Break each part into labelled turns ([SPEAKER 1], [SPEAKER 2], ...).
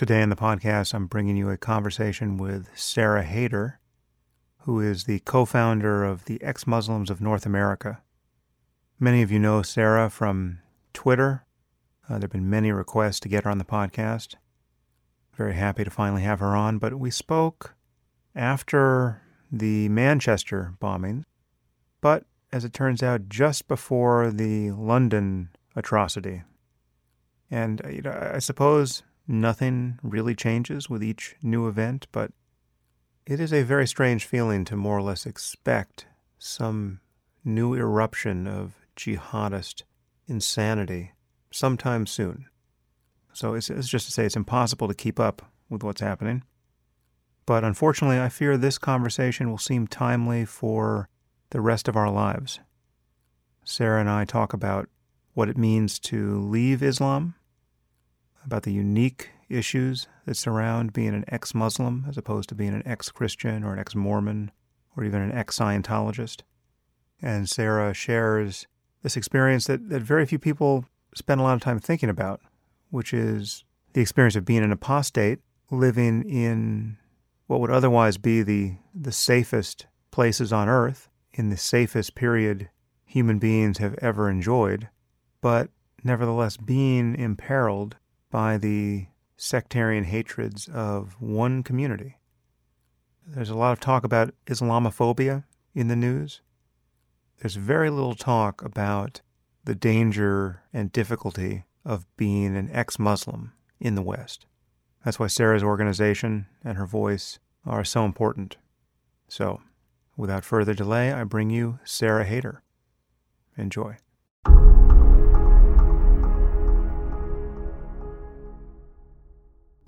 [SPEAKER 1] Today in the podcast, I'm bringing you a conversation with Sarah Haider, who is the co founder of the Ex Muslims of North America. Many of you know Sarah from Twitter. Uh, there have been many requests to get her on the podcast. Very happy to finally have her on, but we spoke after the Manchester bombing, but as it turns out, just before the London atrocity. And you know, I suppose nothing really changes with each new event, but it is a very strange feeling to more or less expect some new eruption of jihadist insanity sometime soon. So it's, it's, just to say it's impossible to keep up with what's happening. But unfortunately, I fear this conversation will seem timely for the rest of our lives. Sarah and I talk about what it means to leave Islam about the unique issues that surround being an ex Muslim as opposed to being an ex Christian or an ex Mormon or even an ex Scientologist. And Sarah shares this experience that, that very few people spend a lot of time thinking about, which is the experience of being an apostate living in what would otherwise be the, the safest places on earth, in the safest period human beings have ever enjoyed, but nevertheless being imperiled by the sectarian hatreds of one community. There's a lot of talk about Islamophobia in the news. There's very little talk about the danger and difficulty of being an ex Muslim in the West. That's why Sarah's organization and her voice are so important. So, without further delay, I bring you Sarah Haider. Enjoy.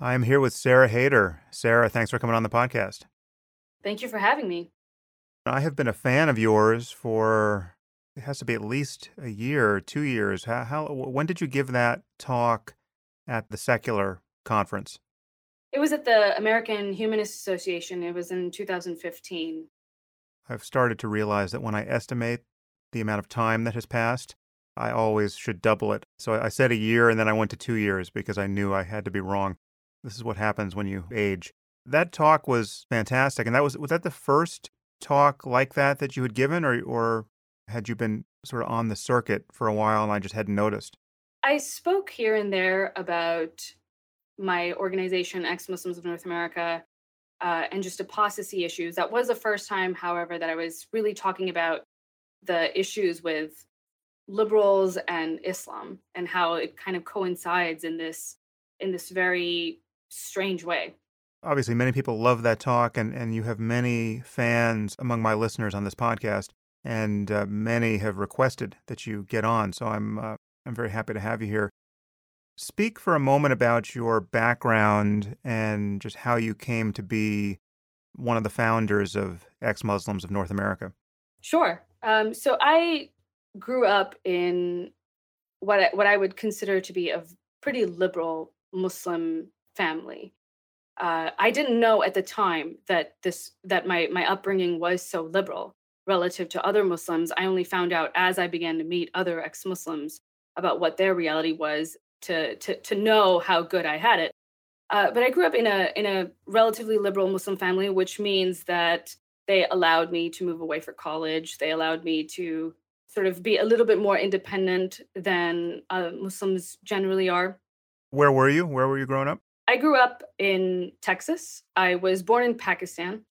[SPEAKER 1] I am here with Sarah Haider. Sarah, thanks for coming on the podcast.
[SPEAKER 2] Thank you for having me.
[SPEAKER 1] I have been a fan of yours for it has to be at least a year, two years. How, how when did you give that talk at the secular conference?
[SPEAKER 2] It was at the American Humanist Association. It was in 2015.
[SPEAKER 1] I've started to realize that when I estimate the amount of time that has passed, I always should double it. So I said a year and then I went to two years because I knew I had to be wrong. This is what happens when you age. That talk was fantastic, and that was was that the first talk like that that you had given, or or had you been sort of on the circuit for a while and I just hadn't noticed?
[SPEAKER 2] I spoke here and there about my organization, Ex Muslims of North America, uh, and just apostasy issues. That was the first time, however, that I was really talking about the issues with liberals and Islam and how it kind of coincides in this in this very strange way.
[SPEAKER 1] Obviously, many people love that talk, and, and you have many fans among my listeners on this podcast, and uh, many have requested that you get on. So I'm uh, I'm very happy to have you here. Speak for a moment about your background and just how you came to be one of the founders of Ex Muslims of North America.
[SPEAKER 2] Sure. Um, so I grew up in what I, what I would consider to be a pretty liberal Muslim family. Uh, I didn't know at the time that this that my my upbringing was so liberal relative to other Muslims. I only found out as I began to meet other ex-Muslims about what their reality was to to to know how good I had it. Uh, but I grew up in a in a relatively liberal Muslim family, which means that they allowed me to move away for college. They allowed me to sort of be a little bit more independent than uh, Muslims generally are.
[SPEAKER 1] Where were you? Where were you growing up?
[SPEAKER 2] I grew up in Texas. I was born in Pakistan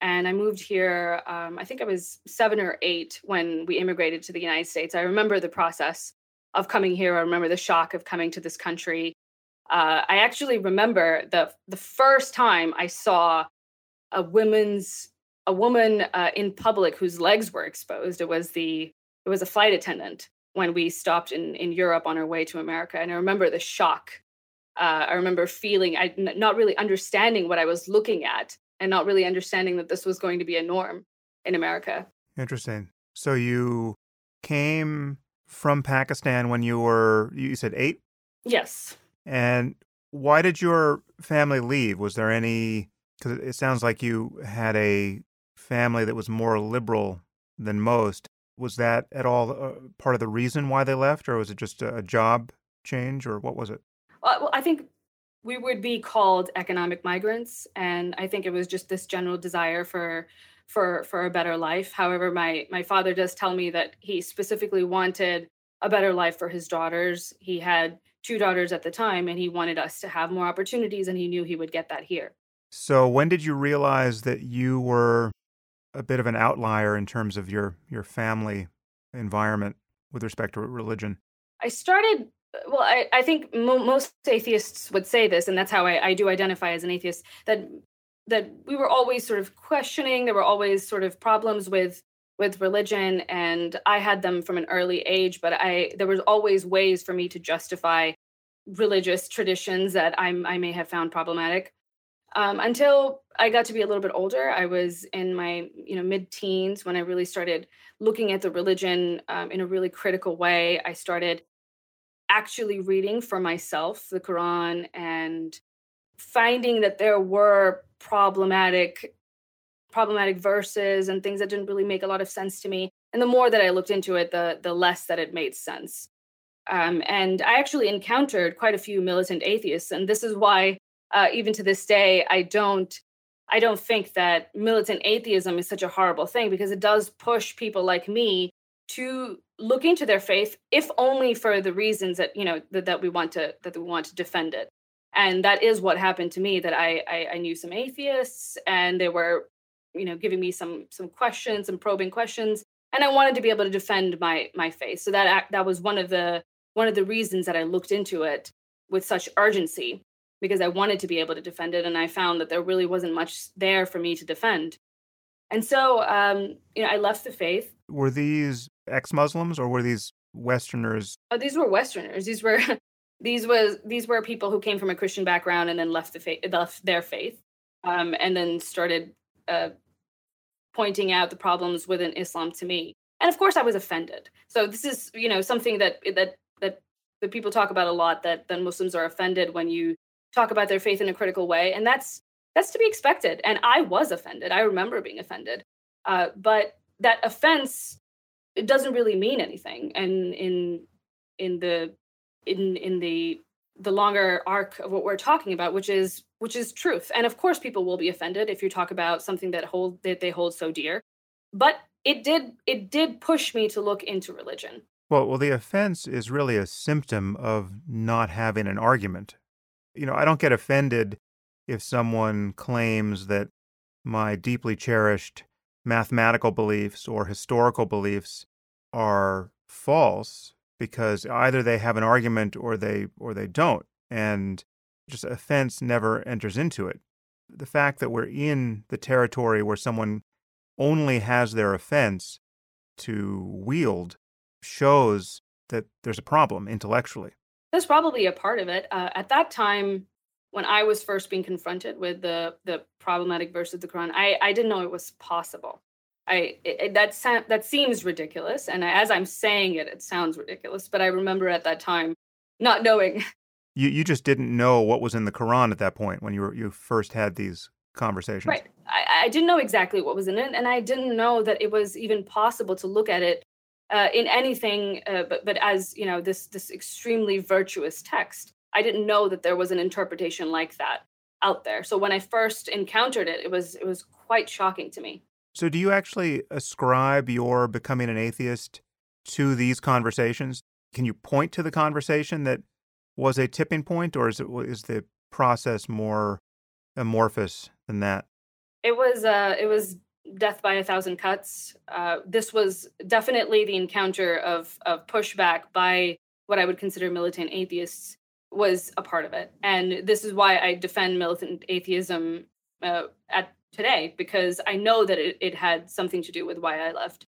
[SPEAKER 2] and I moved here. Um, I think I was seven or eight when we immigrated to the United States. I remember the process of coming here. I remember the shock of coming to this country. Uh, I actually remember the the first time I saw a woman's a woman uh, in public whose legs were exposed. It was the it was a flight attendant when we stopped in in Europe on our way to America, and I remember the shock uh, I remember feeling, I not really understanding what I was looking at, and not really understanding that this was going to be a norm in America.
[SPEAKER 1] Interesting. So you came from Pakistan when you were, you said eight.
[SPEAKER 2] Yes.
[SPEAKER 1] And why did your family leave? Was there any? Because it sounds like you had a family that was more liberal than most. Was that at all uh, part of the reason why they left, or was it just a job change, or what was it?
[SPEAKER 2] Uh, well, I think we would be called economic migrants and i think it was just this general desire for for for a better life. However my my father does tell me that he specifically wanted a better life for his daughters. He had two daughters at the time and he wanted us to have more opportunities and he knew he would get that here.
[SPEAKER 1] So when did you realize that you were a bit of an outlier in terms of your your family environment with respect to religion?
[SPEAKER 2] I started well i, I think mo- most atheists would say this and that's how I, I do identify as an atheist that that we were always sort of questioning there were always sort of problems with with religion and i had them from an early age but i there was always ways for me to justify religious traditions that I'm, i may have found problematic. Um, until i got to be a little bit older i was in my you know mid-teens when i really started looking at the religion um, in a really critical way. I started actually reading for myself the Quran and finding that there were problematic problematic verses and things that didn't really make a lot of sense to me. And the more that i looked into it the the less that it made sense. Um, and i actually encountered quite a few militant atheists and this is why uh, even to this day i don't i don't think that militant atheism is such a horrible thing because it does push people like me to look to their faith if only for the reasons that you know that, that we want to that we want to defend it. And that is what happened to me that I, I, I knew some atheists and they were you know giving me some some questions and probing questions and i wanted to be able to defend my my faith. So that that was one of the one of the reasons that i looked into it with such urgency because i wanted to be able to defend it and i found that there really wasn't much there for me to defend. And so um you know i left the faith.
[SPEAKER 1] Were these ex-Muslims or were these Westerners?
[SPEAKER 2] Oh, these were Westerners. These were these was these were people who came from a Christian background and then left the faith, left their faith, um, and then started uh, pointing out the problems within Islam to me. And of course, I was offended. So this is you know something that that that that people talk about a lot. That that Muslims are offended when you talk about their faith in a critical way, and that's that's to be expected. And I was offended. I remember being offended. Uh, but that offense it doesn't really mean anything and in in the in in the the longer arc of what we're talking about which is which is truth. And of course people will be offended if you talk about something that hold that they hold so dear. But it did it did push me to look into religion.
[SPEAKER 1] Well well the offense is really a symptom of not having an argument. You know i don't get offended if someone claims that my deeply cherished mathematical beliefs or historical beliefs are false because either they have an argument or they or they don't and just offense never enters into it. The fact that we're in the territory where someone only has their offense to wield shows that there's a problem intellectually.
[SPEAKER 2] That's probably a part of it. Uh, at that time when I was first being confronted with the the problematic verse of the Quran, I I didn't know it was possible. I it, that that seems ridiculous, and as I'm saying it, it sounds ridiculous. But I remember at that time not knowing.
[SPEAKER 1] You you just didn't know what was in the Quran at that point when you were you first had these conversations.
[SPEAKER 2] Right. I, I didn't know exactly what was in it, and I didn't know that it was even possible to look at it uh, in anything, uh, but but as you know, this this extremely virtuous text. I didn't know that there was an interpretation like that out there. So when I first encountered it, it was it was quite shocking to me.
[SPEAKER 1] So do you actually ascribe your becoming an atheist to these conversations? Can you point to the conversation that was a tipping point, or is it is the process more amorphous than that?
[SPEAKER 2] It was uh, it was death by a thousand cuts. Uh, this was definitely the encounter of of pushback by what I would consider militant atheists was a part of it. And this is why I defend militant atheism uh, at today because I know that it, it, had something to do with why I left.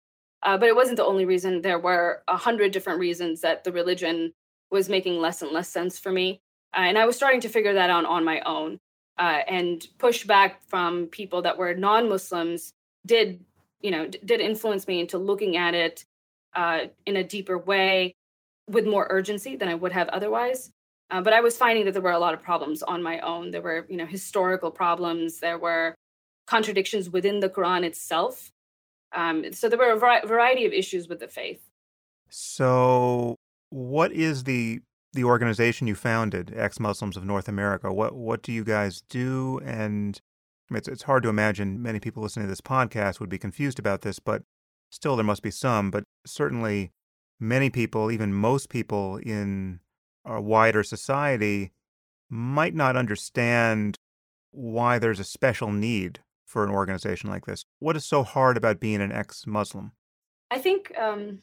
[SPEAKER 2] Uh, but it wasn't the only reason. There were a hundred different reasons that the religion was making less and less sense for me. Uh, and I was starting to figure that out on my own. Uh, and pushback from people that were non-Muslims did, you know, d- did influence me into looking at it uh, in a deeper way with more urgency than I would have otherwise. Uh, but I was finding that there were a lot of problems on my own. There were, you know, historical problems. There were contradictions within the Quran itself. Um, so there were a variety of issues with the faith.
[SPEAKER 1] So, what is the the organization you founded, Ex Muslims of North America. What what do you guys do? And I mean, it's it's hard to imagine many people listening to this podcast would be confused about this, but still there must be some. But certainly, many people, even most people in a wider society, might not understand why there's a special need for an organization like this. What is so hard about being an ex-Muslim?
[SPEAKER 2] I think um,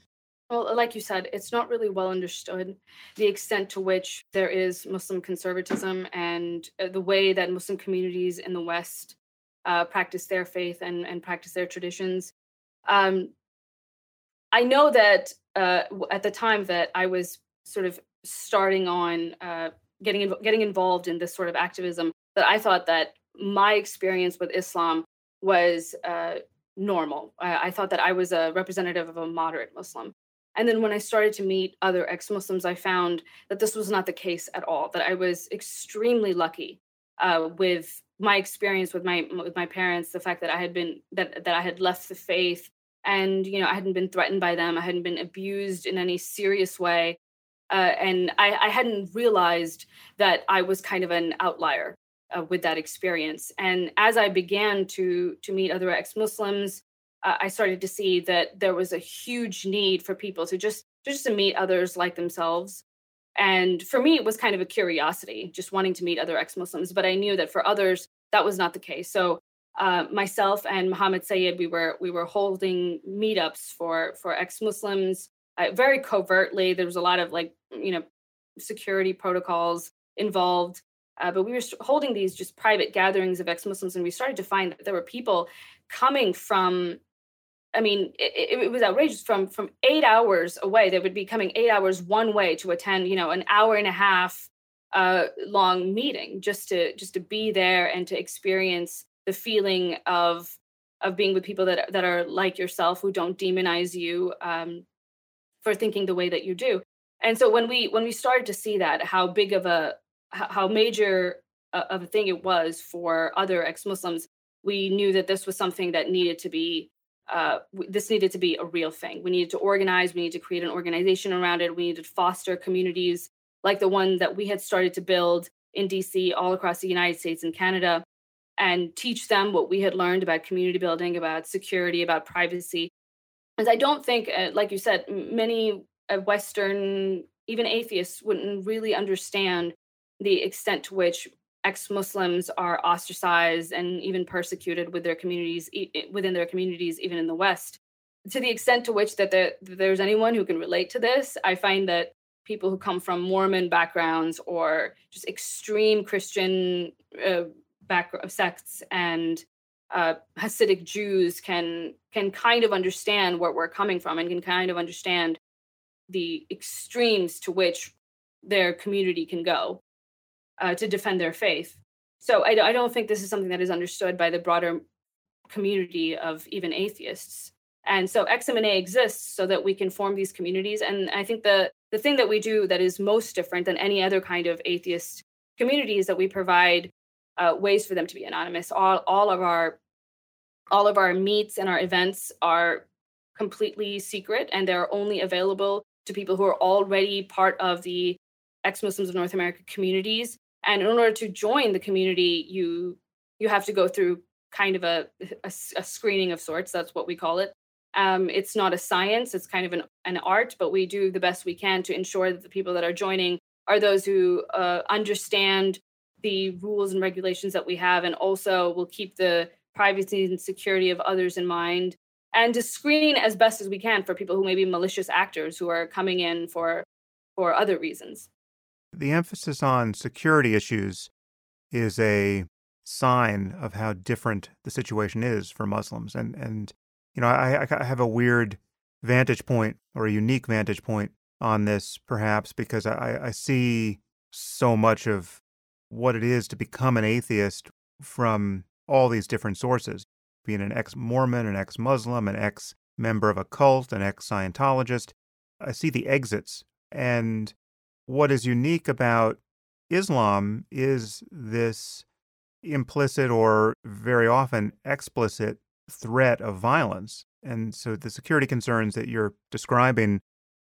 [SPEAKER 2] well, like you said, it's not really well understood the extent to which there is Muslim conservatism and uh, the way that Muslim communities in the West uh, practice their faith and, and practice their traditions. Um, I know that uh, at the time that I was sort of starting on uh, getting getting involved in this sort of activism, that I thought that my experience with Islam was uh, normal. I, I, thought that I was a representative of a moderate Muslim. And then when I started to meet other ex Muslims, I found that this was not the case at all, that I was extremely lucky uh, with my experience with my with my parents the fact that i had been that that i had left the faith and you know i hadn't been threatened by them i hadn't been abused in any serious way uh, and I, I hadn't realized that i was kind of an outlier uh, with that experience and as i began to to meet other ex-muslims uh, I started to see that there was a huge need for people to just just to meet others like themselves. And for me, it was kind of a curiosity, just wanting to meet other ex-Muslims. But I knew that for others, that was not the case. So uh, myself and Muhammad Syed, we were we were holding meetups for for ex-Muslims uh, very covertly. There was a lot of like you know security protocols involved. Uh, but we were holding these just private gatherings of ex-Muslims, and we started to find that there were people coming from I mean, it, it, was outrageous. From from eight hours away, they would be coming eight hours one way to attend, you know, an hour and a half uh, long meeting just to just to be there and to experience the feeling of of being with people that that are like yourself who don't demonize you um, for thinking the way that you do. And so when we when we started to see that, how big of a how major of a thing it was for other ex-Muslims, we knew that this was something that needed to be uh, this needed to be a real thing. We needed to organize, we needed to create an organization around it, we needed to foster communities like the one that we had started to build in DC, all across the United States and Canada, and teach them what we had learned about community building, about security, about privacy. As I don't think, uh, like you said, many uh, Western, even atheists, wouldn't really understand the extent to which ex-Muslims are ostracized and even persecuted with their communities within their communities, even in the West. To the extent to which that there, there's anyone who can relate to this, I find that people who come from Mormon backgrounds or just extreme Christian uh, back sects and uh, Hasidic Jews can can kind of understand where we're coming from and can kind of understand the extremes to which their community can go uh, to defend their faith. So I, I don't think this is something that is understood by the broader community of even atheists. And so XMNA exists so that we can form these communities. And I think the the thing that we do that is most different than any other kind of atheist community is that we provide uh, ways for them to be anonymous. All all of our all of our meets and our events are completely secret and they're only available to people who are already part of the ex-Muslims of North America communities. And in order to join the community you you have to go through kind of a, a, a screening of sorts that's what we call it. Um, it's not a science it's kind of an, an art but we do the best we can to ensure that the people that are joining are those who uh, understand the rules and regulations that we have and also will keep the privacy and security of others in mind and to screen as best as we can for people who may be malicious actors who are coming in for for other reasons
[SPEAKER 1] the emphasis on security issues is a sign of how different the situation is for Muslims. And, and you know, I, I have a weird vantage point or a unique vantage point on this, perhaps, because I, I see so much of what it is to become an atheist from all these different sources being an ex Mormon, an ex Muslim, an ex member of a cult, an ex Scientologist. I see the exits. And what is unique about Islam is this implicit or very often explicit threat of violence. And so the security concerns that you're describing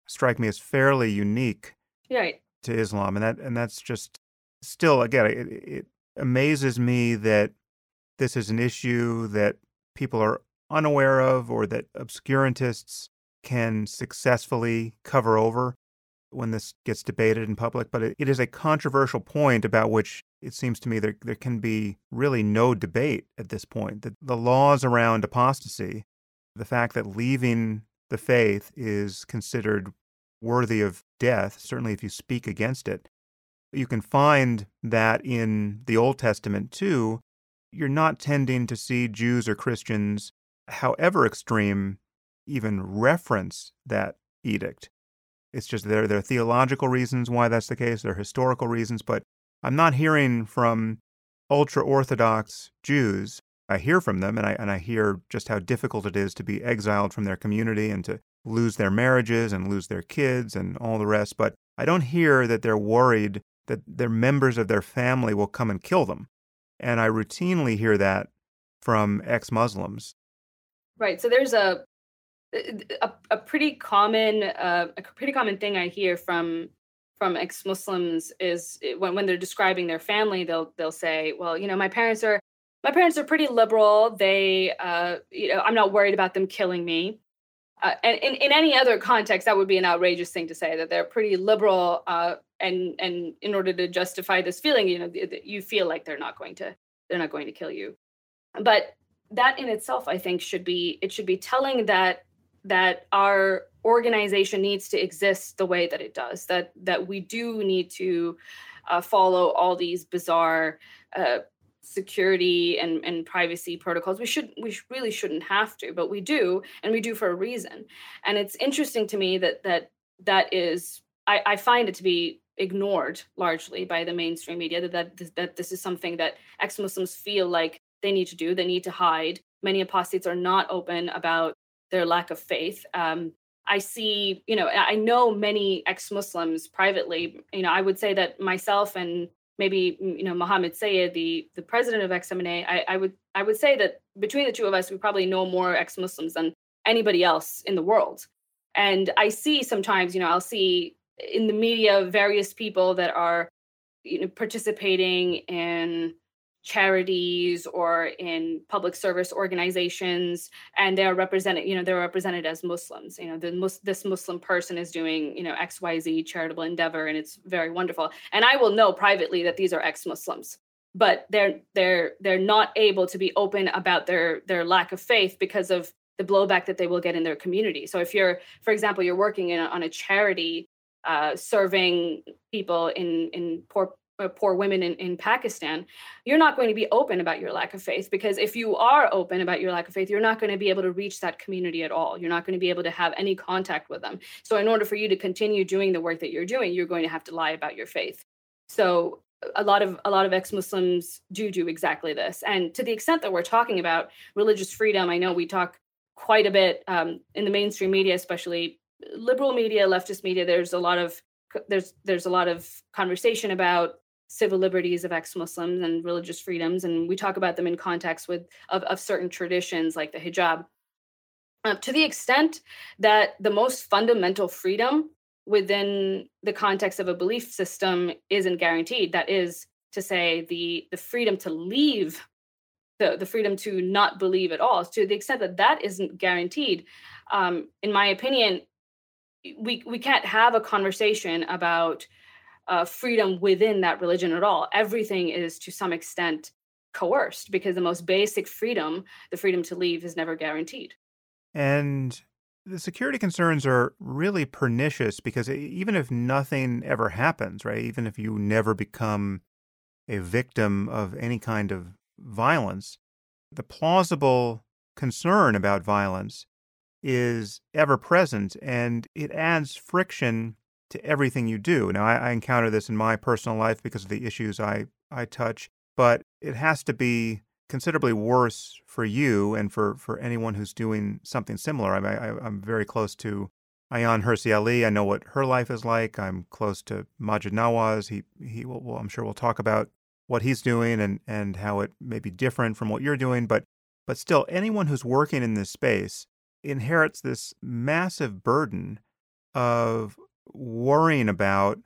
[SPEAKER 1] strike me as fairly unique.
[SPEAKER 2] Right.
[SPEAKER 1] to Islam, and that and that's just still again it, it amazes me that this is an issue that people are unaware of or that obscurantists can successfully cover over when this gets debated in public, but it, it is a controversial point about which it seems to me there, there can be really no debate at this point. The, the laws around apostasy, the fact that leaving the faith is considered worthy of death, certainly if you speak against it. You can find that in the Old Testament too. You're not tending to see Jews or Christians, however extreme, even reference that edict. It's just there, there are theological reasons why that's the case, there are historical reasons, but I'm not hearing from ultra Orthodox Jews. I hear from them and I, and I hear just how difficult it is to be exiled from their community and to lose their marriages and lose their kids and all the rest. But I don't hear that they're worried that their members of their family will come and kill them. And I routinely hear that from ex Muslims.
[SPEAKER 2] Right. So there's a a, a pretty common uh, a pretty common thing I hear from from ex Muslims is eh, when when they're describing their family, they'll they'll say, well, you know, my parents are my parents are pretty liberal. They, uh, you know, I'm not worried about them killing me. Uh, and in, in any other context, that would be an outrageous thing to say that they're pretty liberal, uh, and and in order to justify this feeling, you know, you feel like they're not going to they're not going to kill you. But that in itself, I think, should be it should be telling that that our organization needs to exist the way that it does. That that we do need to uh, follow all these bizarre uh, security and, and privacy protocols. We should we really shouldn't have to but we do and we do for a reason. And it's interesting to me that that that is i, I find it to be ignored largely by the mainstream media that, that that this is something that ex-muslims feel like they need to do they need to hide. Many apostates are not open about their lack of faith. Um, I see, you know, I know many ex-Muslims privately. You know, I would say that myself and maybe you know Mohammed Syed, the the president of XMNA, I, I would I would say that between the two of us, we probably know more ex-Muslims than anybody else in the world. And I see sometimes, you know, I'll see in the media various people that are you know participating in charities or in public service organizations and they're represented you know they're represented as muslims you know the mus- this muslim person is doing you know xyz charitable endeavor and it's very wonderful. And i will know privately that these are ex-muslims but they're they're they're not able to be open about their their lack of faith because of the blowback that they will get in their community. So if you're for example you're working in a, on a charity uh, serving people in in poor poor women in, in Pakistan, you're not going to be open about your lack of faith because if you are open about your lack of faith, you're not going to be able to reach that community at all. You're not going to be able to have any contact with them. So, in order for you to continue doing the work that you're doing, you're going to have to lie about your faith. So, a lot of a lot of ex-Muslims do do exactly this, and to the extent that we're talking about religious freedom, I know we talk quite a bit um, in the mainstream media, especially liberal media, leftist media. There's a lot of there's there's a lot of conversation about civil liberties of ex-Muslims and religious freedoms, and we talk about them in context with of, of certain traditions like the hijab. Uh, to the extent that the most fundamental freedom within the context of a belief system isn't guaranteed, that is to say, the the freedom to leave, the the freedom to not believe at all. To the extent that that isn't guaranteed, um, in my opinion, we we can't have a conversation about uh, freedom within that religion at all. Everything is to some extent coerced because the most basic freedom, the freedom to leave, is never guaranteed.
[SPEAKER 1] And the security concerns are really pernicious because even if nothing ever happens, right, even if you never become a victim of any kind of violence, the plausible concern about violence is ever present and it adds friction to everything you do. Now, I, I encounter this in my personal life because of the issues I, I touch, but it has to be considerably worse for you and for, for anyone who's doing something similar. I, I, I'm very close to Ayaan Hirsi Ali. I know what her life is like. I'm close to Maajid Nawaz. He, he will, well, I'm sure we'll talk about what he's doing and, and how it may be different from what you're doing. But, but still, anyone who's working in this space inherits this massive burden of worrying about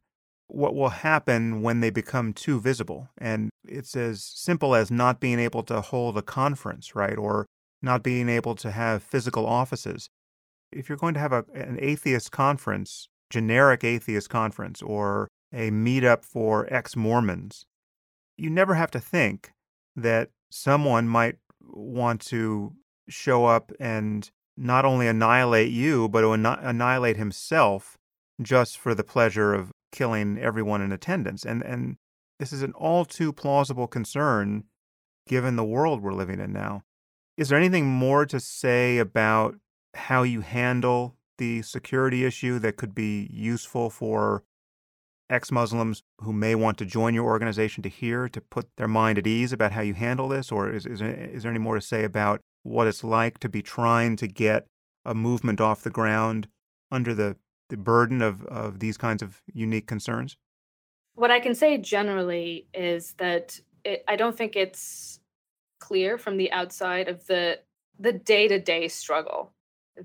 [SPEAKER 1] what will happen when they become too visible. And it's as simple as not being able to hold a conference, right? Or not being able to have physical offices. If you're going to have a, an atheist conference, generic atheist conference, or a meetup for ex Mormons, you never have to think that someone might want to show up and not only annihilate you, but annihilate himself just for the pleasure of killing everyone in attendance. And and this is an all too plausible concern given the world we're living in now. Is there anything more to say about how you handle the security issue that could be useful for ex Muslims who may want to join your organization to hear to put their mind at ease about how you handle this? Or is, is, is there any more to say about what it's like to be trying to get a movement off the ground under the the burden of, of these kinds of unique concerns?
[SPEAKER 2] What I can say generally is that it, I don't think it's clear from the outside of the the day-to-day struggle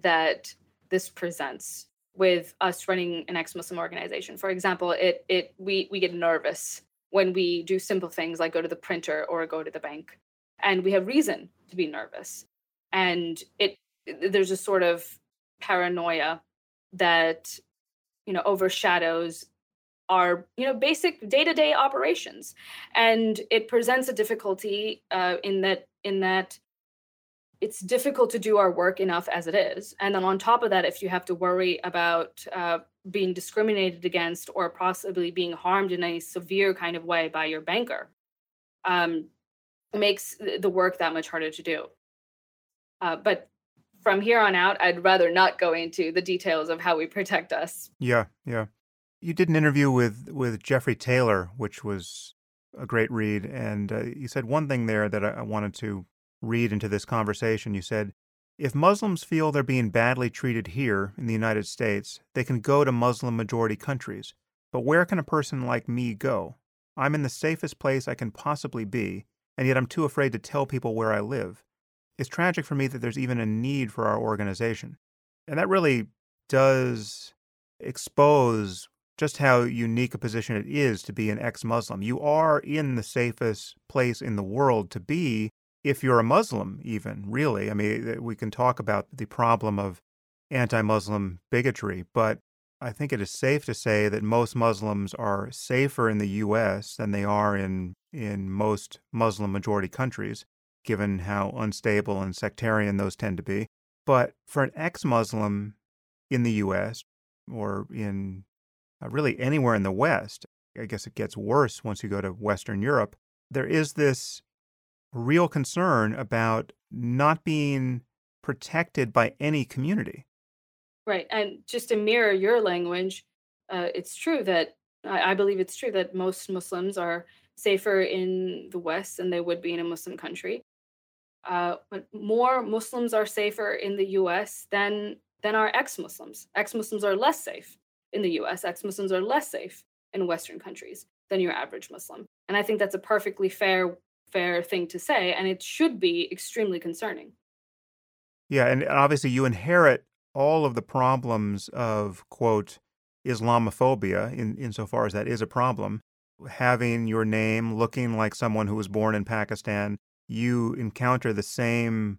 [SPEAKER 2] that this presents with us running an ex-Muslim organization. For example, it it we we get nervous when we do simple things like go to the printer or go to the bank. And we have reason to be nervous. And it there's a sort of paranoia that you know overshadows our you know basic day-to-day operations. And it presents a difficulty uh, in that in that it's difficult to do our work enough as it is. And then on top of that if you have to worry about uh, being discriminated against or possibly being harmed in a severe kind of way by your banker um, makes the work that much harder to do. Uh, but from here on out, I'd rather not go into the details of how we protect us.
[SPEAKER 1] Yeah, yeah. You did an interview with with Jeffrey Tayler, which was a great read, and uh, you said one thing there that I, I wanted to read into this conversation. You said, "If Muslims feel they're being badly treated here in the United States, they can go to Muslim majority countries. But where can a person like me go? I'm in the safest place I can possibly be, and yet I'm too afraid to tell people where I live." It's tragic for me that there's even a need for our organization. And that really does expose just how unique a position it is to be an ex Muslim. You are in the safest place in the world to be if you're a Muslim, even, really. I mean, we can talk about the problem of anti Muslim bigotry, but I think it is safe to say that most Muslims are safer in the U.S. than they are in, in most Muslim majority countries given how unstable and sectarian those tend to be. But for an ex Muslim in the US or in uh, really anywhere in the West, I guess it gets worse once you go to Western Europe, there is this real concern about not being protected by any community.
[SPEAKER 2] Right. And just to mirror your language, uh, it's true that I, I believe it's true that most Muslims are safer in the West than they would be in a Muslim country uh, more Muslims are safer in the U.S. than than our ex-Muslims. Ex-Muslims are less safe in the U.S. Ex-Muslims are less safe in Western countries than your average Muslim, and I think that's a perfectly fair fair thing to say, and it should be extremely concerning.
[SPEAKER 1] Yeah, and obviously you inherit all of the problems of quote Islamophobia in insofar as that is a problem. Having your name looking like someone who was born in Pakistan, you encounter the same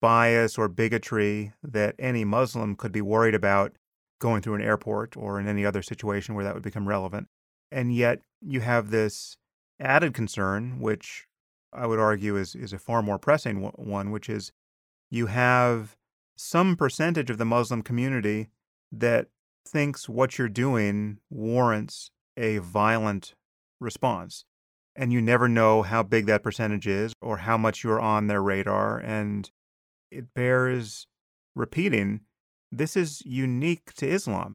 [SPEAKER 1] bias or bigotry that any Muslim could be worried about going through an airport or in any other situation where that would become relevant. And yet you have this added concern, which I would argue is, is a far more pressing one, which is you have some percentage of the Muslim community that thinks what you're doing warrants a violent response and you never know how big that percentage is or how much you're on their radar. And it bears repeating this is unique to Islam.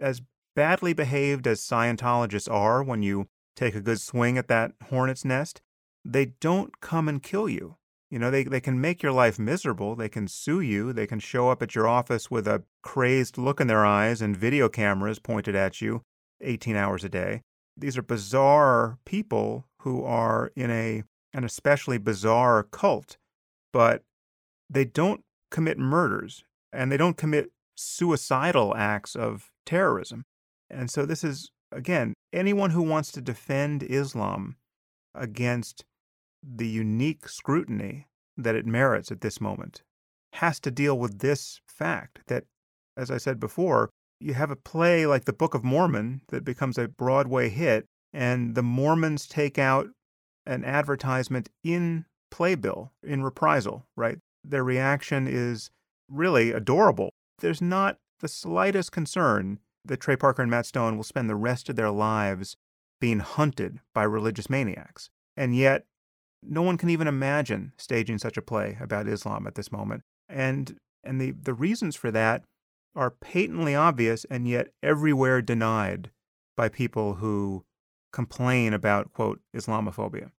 [SPEAKER 1] As badly behaved as Scientologists are when you take a good swing at that hornet's nest, they don't come and kill you. You know, they, they can make your life miserable. They can sue you. They can show up at your office with a crazed look in their eyes and video cameras pointed at you 18 hours a day. These are bizarre people who are in a an especially bizarre cult, but they don't commit murders and they don't commit suicidal acts of terrorism. And so this is again, anyone who wants to defend Islam against the unique scrutiny that it merits at this moment has to deal with this fact that, as I said before, you have a play like the Book of Mormon that becomes a Broadway hit, and the Mormons take out an advertisement in playbill in reprisal, right? Their reaction is really adorable. There's not the slightest concern that Trey Parker and Matt Stone will spend the rest of their lives being hunted by religious maniacs. And yet, no one can even imagine staging such a play about Islam at this moment. And and the, the reasons for that are patently obvious and yet everywhere denied by people who complain about quote Islamophobia.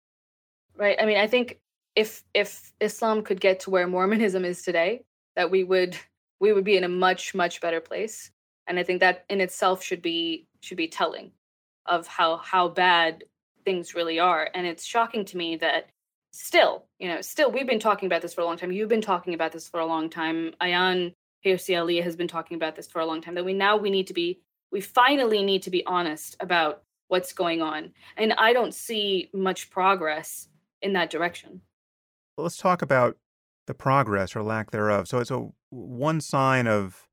[SPEAKER 2] Right. I mean, I think if if Islam could get to where Mormonism is today, that we would we would be in a much much better place. And I think that in itself should be should be telling of how how bad things really are. And it's shocking to me that still, you know, still we've been talking about this for a long time. You've been talking about this for a long time. Ayaan Ali has been talking about this for a long time. That we now we need to be we finally need to be honest about what's going on. And I don't see much progress in that direction.
[SPEAKER 1] Well, let's talk about the progress or lack thereof. So a one sign of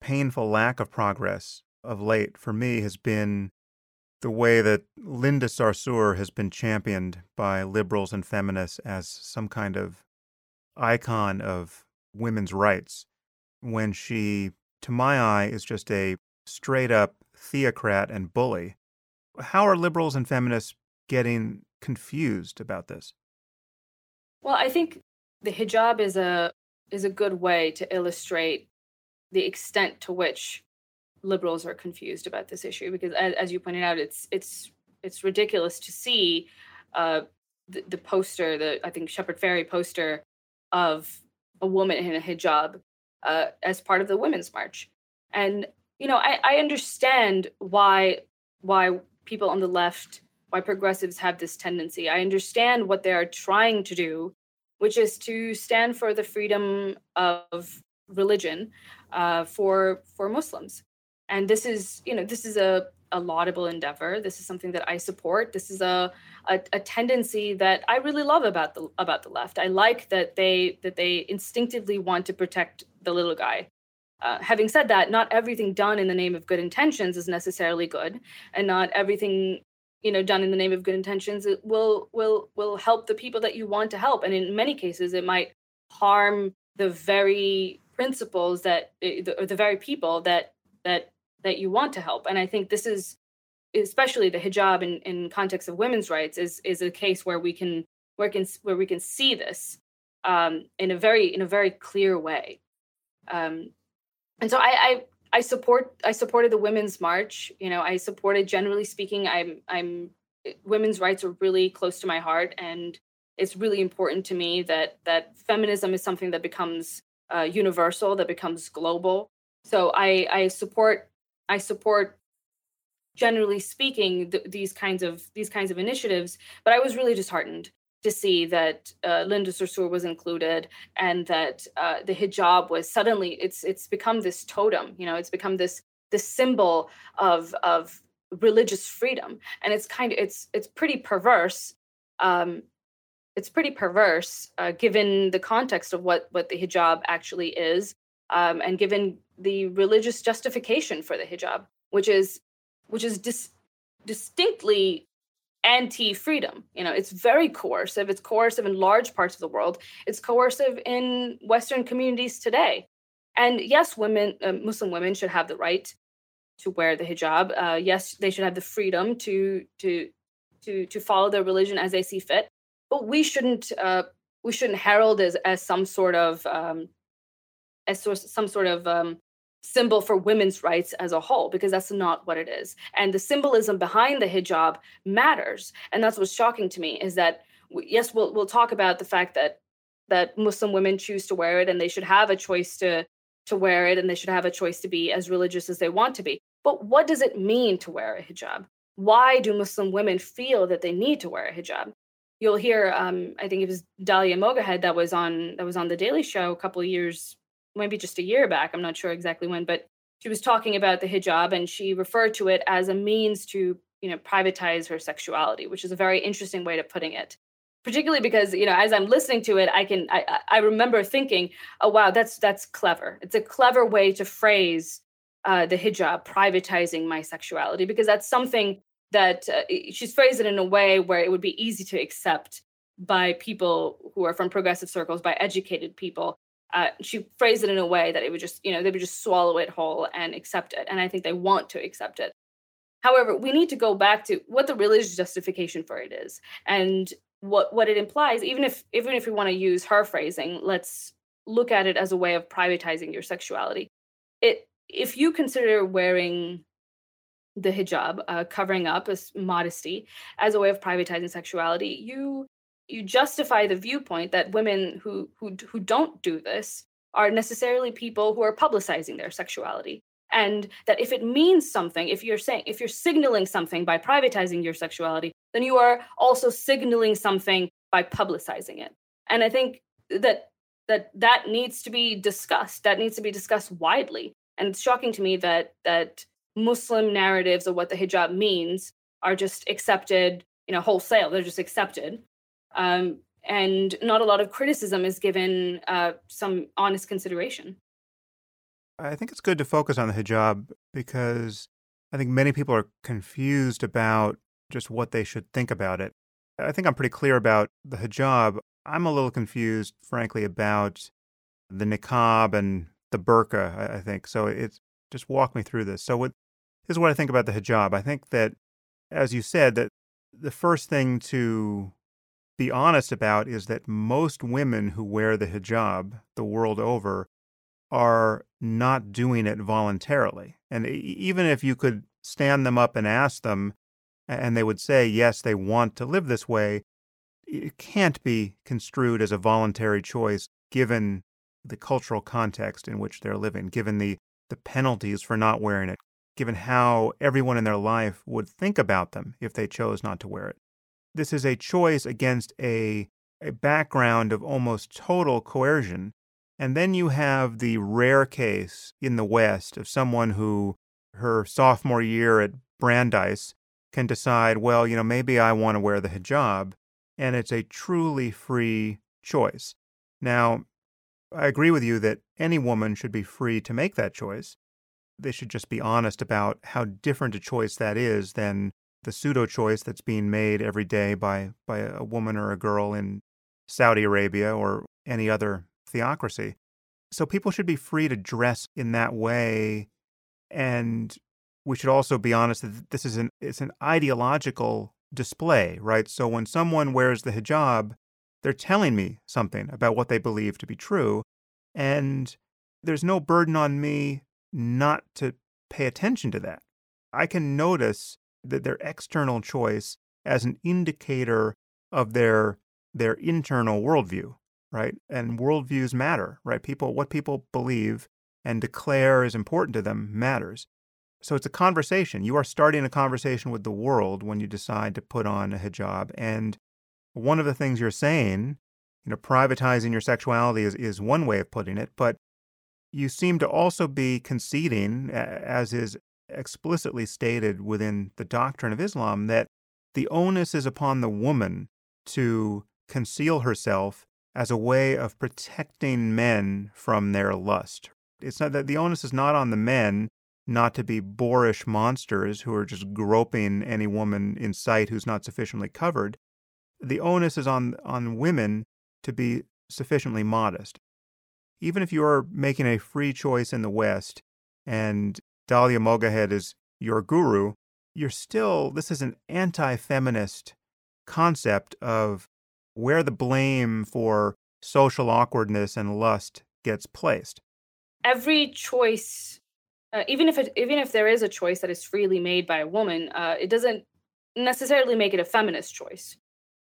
[SPEAKER 1] painful lack of progress of late for me has been the way that Linda Sarsour has been championed by liberals and feminists as some kind of icon of women's rights when she, to my eye, is just a straight up theocrat and bully. How are liberals and feminists getting confused about this?
[SPEAKER 2] Well, I think the hijab is a is a good way to illustrate the extent to which liberals are confused about this issue because as, as you pointed out it's it's it's ridiculous to see uh, the, the poster the i think shepard fairey poster of a woman in a hijab uh, as part of the women's march. And you know I, I understand why why people on the left why progressives have this tendency. I understand what they are trying to do which is to stand for the freedom of religion uh, for for muslims. And this is you know this is a, a laudable endeavor. This is something that i support. This is a, a, a tendency that i really love about the about the left. I like that they that they instinctively want to protect the little guy uh, having said that not everything done in the name of good intentions is necessarily good and not everything you know done in the name of good intentions will will will help the people that you want to help and in many cases it might harm the very principles that eh, or the very people that that that you want to help. And I think this is especially the hijab in, in context of women's rights is is a case where we can where can where we can see this um, in a very in a very clear way. Um, and so I, I I support I supported the women's march. You know, I supported generally speaking. I'm I'm women's rights are really close to my heart, and it's really important to me that that feminism is something that becomes uh, universal, that becomes global. So I I support I support generally speaking th- these kinds of these kinds of initiatives but i was really disheartened to see that uh, linda sarsour was included and that uh, the hijab was suddenly it's it's become this totem you know it's become this this symbol of of religious freedom. And it's kind of it's it's pretty perverse um it's pretty perverse uh, given the context of what what the hijab actually is um, and given the religious justification for the hijab, which is which is dis- distinctly anti-freedom. You know, it's very coercive. It's coercive in large parts of the world. It's coercive in Western communities today. And yes, women, uh, Muslim women, should have the right to wear the hijab. Uh, yes, they should have the freedom to to to to follow their religion as they see fit. But we shouldn't uh, we shouldn't herald as as some sort of um, as some sort of um, symbol for women's rights as a whole because that's not what it is. And the symbolism behind the hijab matters. And that's what's shocking to me is that yes we'll we'll talk about the fact that that muslim women choose to wear it and they should have a choice to to wear it and they should have a choice to be as religious as they want to be. But what does it mean to wear a hijab? Why do muslim women feel that they need to wear a hijab? You'll hear um, i think it was dalia mogahed that was on that was on the daily show a couple of years maybe just a year back. I'm not sure exactly when, but she was talking about the hijab and she referred to it as a means to you know privatize her sexuality which is a very interesting way of putting it particularly because you know as i'm listening to it i can i i remember thinking oh wow that's that's clever it's a clever way to phrase uh, the hijab privatizing my sexuality because that's something that uh, she's phrased it in a way where it would be easy to accept by people who are from progressive circles by educated people uh, she phrased it in a way that it would just you know they would just swallow it whole and accept it and i think they want to accept it. However we need to go back to what the religious justification for it is and what what it implies even if even if we want to use her phrasing let's look at it as a way of privatizing your sexuality. It if you consider wearing the hijab uh, covering up as modesty as a way of privatizing sexuality you you justify the viewpoint that women who who who don't do this are necessarily people who are publicizing their sexuality. And that if it means something if you're saying if you're signaling something by privatizing your sexuality then you are also signaling something by publicizing it. And i think that that that needs to be discussed. That needs to be discussed widely. And it's shocking to me that that muslim narratives of what the hijab means are just accepted you know wholesale. They're just accepted um, and not a lot of criticism is given uh, some honest consideration
[SPEAKER 1] I think it's good to focus on the hijab because I think many people are confused about just what they should think about it. I think I'm pretty clear about the hijab. I'm a little confused, frankly, about the niqab and the burqa, I think. So it's just walk me through this. So what this is what I think about the hijab. I think that as you said that the first thing to be honest about is that most women who wear the hijab the world over are not doing it voluntarily. And even if you could stand them up and ask them, and they would say, yes, they want to live this way, it can't be construed as a voluntary choice given the cultural context in which they're living, given the, the penalties for not wearing it, given how everyone in their life would think about them if they chose not to wear it. This is a choice against a, a background of almost total coercion and then you have the rare case in the West of someone who, her sophomore year at Brandeis, can decide, well, you know, maybe I want to wear the hijab, and it's a truly free choice. Now, I agree with you that any woman should be free to make that choice. They should just be honest about how different a choice that is than the pseudo choice that's being made every day by, by a woman or a girl in Saudi Arabia or any other theocracy. So people should be free to dress in that way. And we should also be honest that this is an it's an ideological display, right? So when someone wears the hijab, they're telling me something about what they believe to be true. And there's no burden on me not to pay attention to that. I can notice their external choice as an indicator of their their internal worldview right? And worldviews matter, right? People, what people believe and declare is important to them matters. So it's a conversation. You are starting a conversation with the world when you decide to put on a hijab. And one of the things you're saying, you know, privatizing your sexuality is, is one way of putting it, but you seem to also be conceding, as is explicitly stated within the doctrine of Islam, that the onus is upon the woman to conceal herself as a way of protecting men from their lust. It's not that the onus is not on the men not to be boorish monsters who are just groping any woman in sight who's not sufficiently covered. The onus is on on women to be sufficiently modest. Even if you're making a free choice in the West and Dalia Mogahed is your guru, you're still this is an anti-feminist concept of where the blame for social awkwardness and lust gets placed.
[SPEAKER 2] Every choice, uh, even if it, even if there is a choice that is freely made by a woman, uh, it doesn't necessarily make it a feminist choice.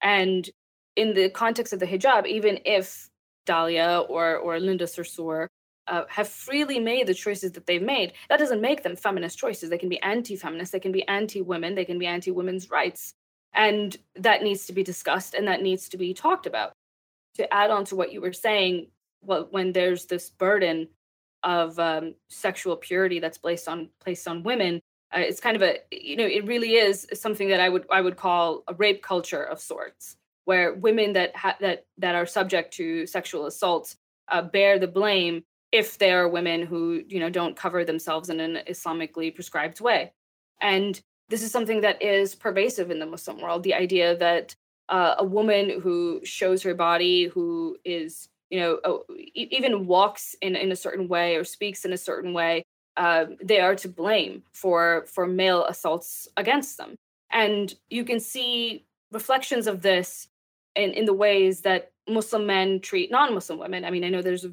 [SPEAKER 2] And in the context of the hijab, even if Dalia or or Linda Sarsour uh, have freely made the choices that they've made, that doesn't make them feminist choices. They can be anti-feminist, they can be anti-women, they can be anti-women's rights and that needs to be discussed and that needs to be talked about to add on to what you were saying well, when there's this burden of um, sexual purity that's placed on placed on women. Uh, it's kind of a you know it really is something that I would I would call a rape culture of sorts, where women that ha- that that are subject to sexual assaults uh, bear the blame if they are women who you know don't cover themselves in an Islamically prescribed way, and this is something that is pervasive in the Muslim world. The idea that uh, a woman who shows her body, who is you know uh, even walks in in a certain way or speaks in a certain way, uh, they are to blame for for male assaults against them. And you can see reflections of this in in the ways that Muslim men treat non-Muslim women. I mean, I know there's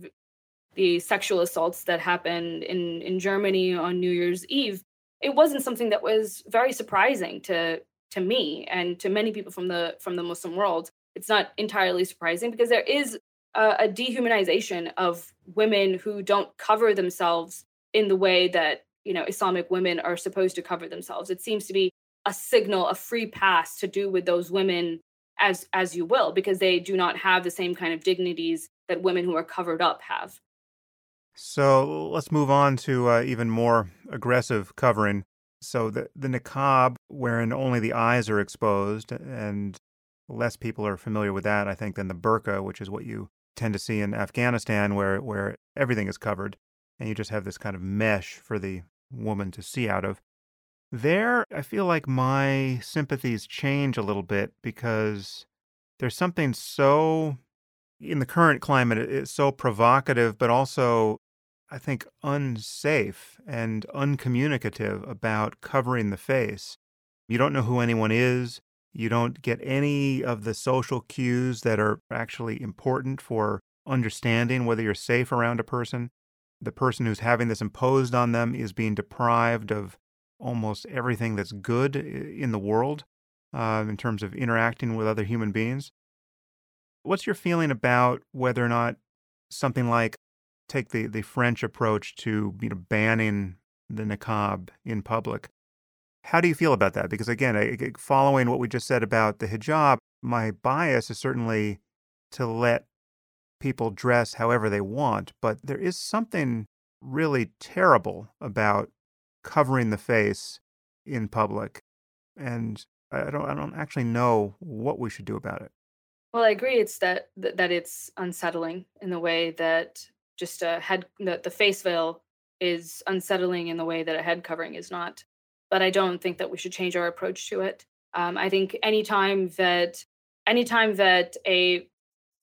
[SPEAKER 2] the sexual assaults that happened in in Germany on New Year's Eve. It wasn't something that was very surprising to to me and to many people from the from the Muslim world. It's not entirely surprising because there is a, a dehumanization of women who don't cover themselves in the way that you know Islamic women are supposed to cover themselves. It seems to be a signal, a free pass to do with those women as as you will, because they do not have the same kind of dignities that women who are covered up have.
[SPEAKER 1] So let's move on to uh, even more aggressive covering. So the the niqab, wherein only the eyes are exposed, and less people are familiar with that, I think, than the burqa, which is what you tend to see in Afghanistan, where where everything is covered, and you just have this kind of mesh for the woman to see out of. There, I feel like my sympathies change a little bit because there's something so in the current climate, it's so provocative, but also I think, unsafe and uncommunicative about covering the face. You don't know who anyone is. You don't get any of the social cues that are actually important for understanding whether you're safe around a person. The person who's having this imposed on them is being deprived of almost everything that's good in the world uh, in terms of interacting with other human beings. What's your feeling about whether or not something like take the, the French approach to you know banning the niqab in public. How do you feel about that? Because again, following what we just said about the hijab, my bias is certainly to let people dress however they want, but there is something really terrible about covering the face in public, and I don't I don't actually know what we should do about it.
[SPEAKER 2] Well, I agree. It's that that it's unsettling in the way that just a head the, the face veil is unsettling in the way that a head covering is not but i don't think that we should change our approach to it. Um, i think anytime that anytime that a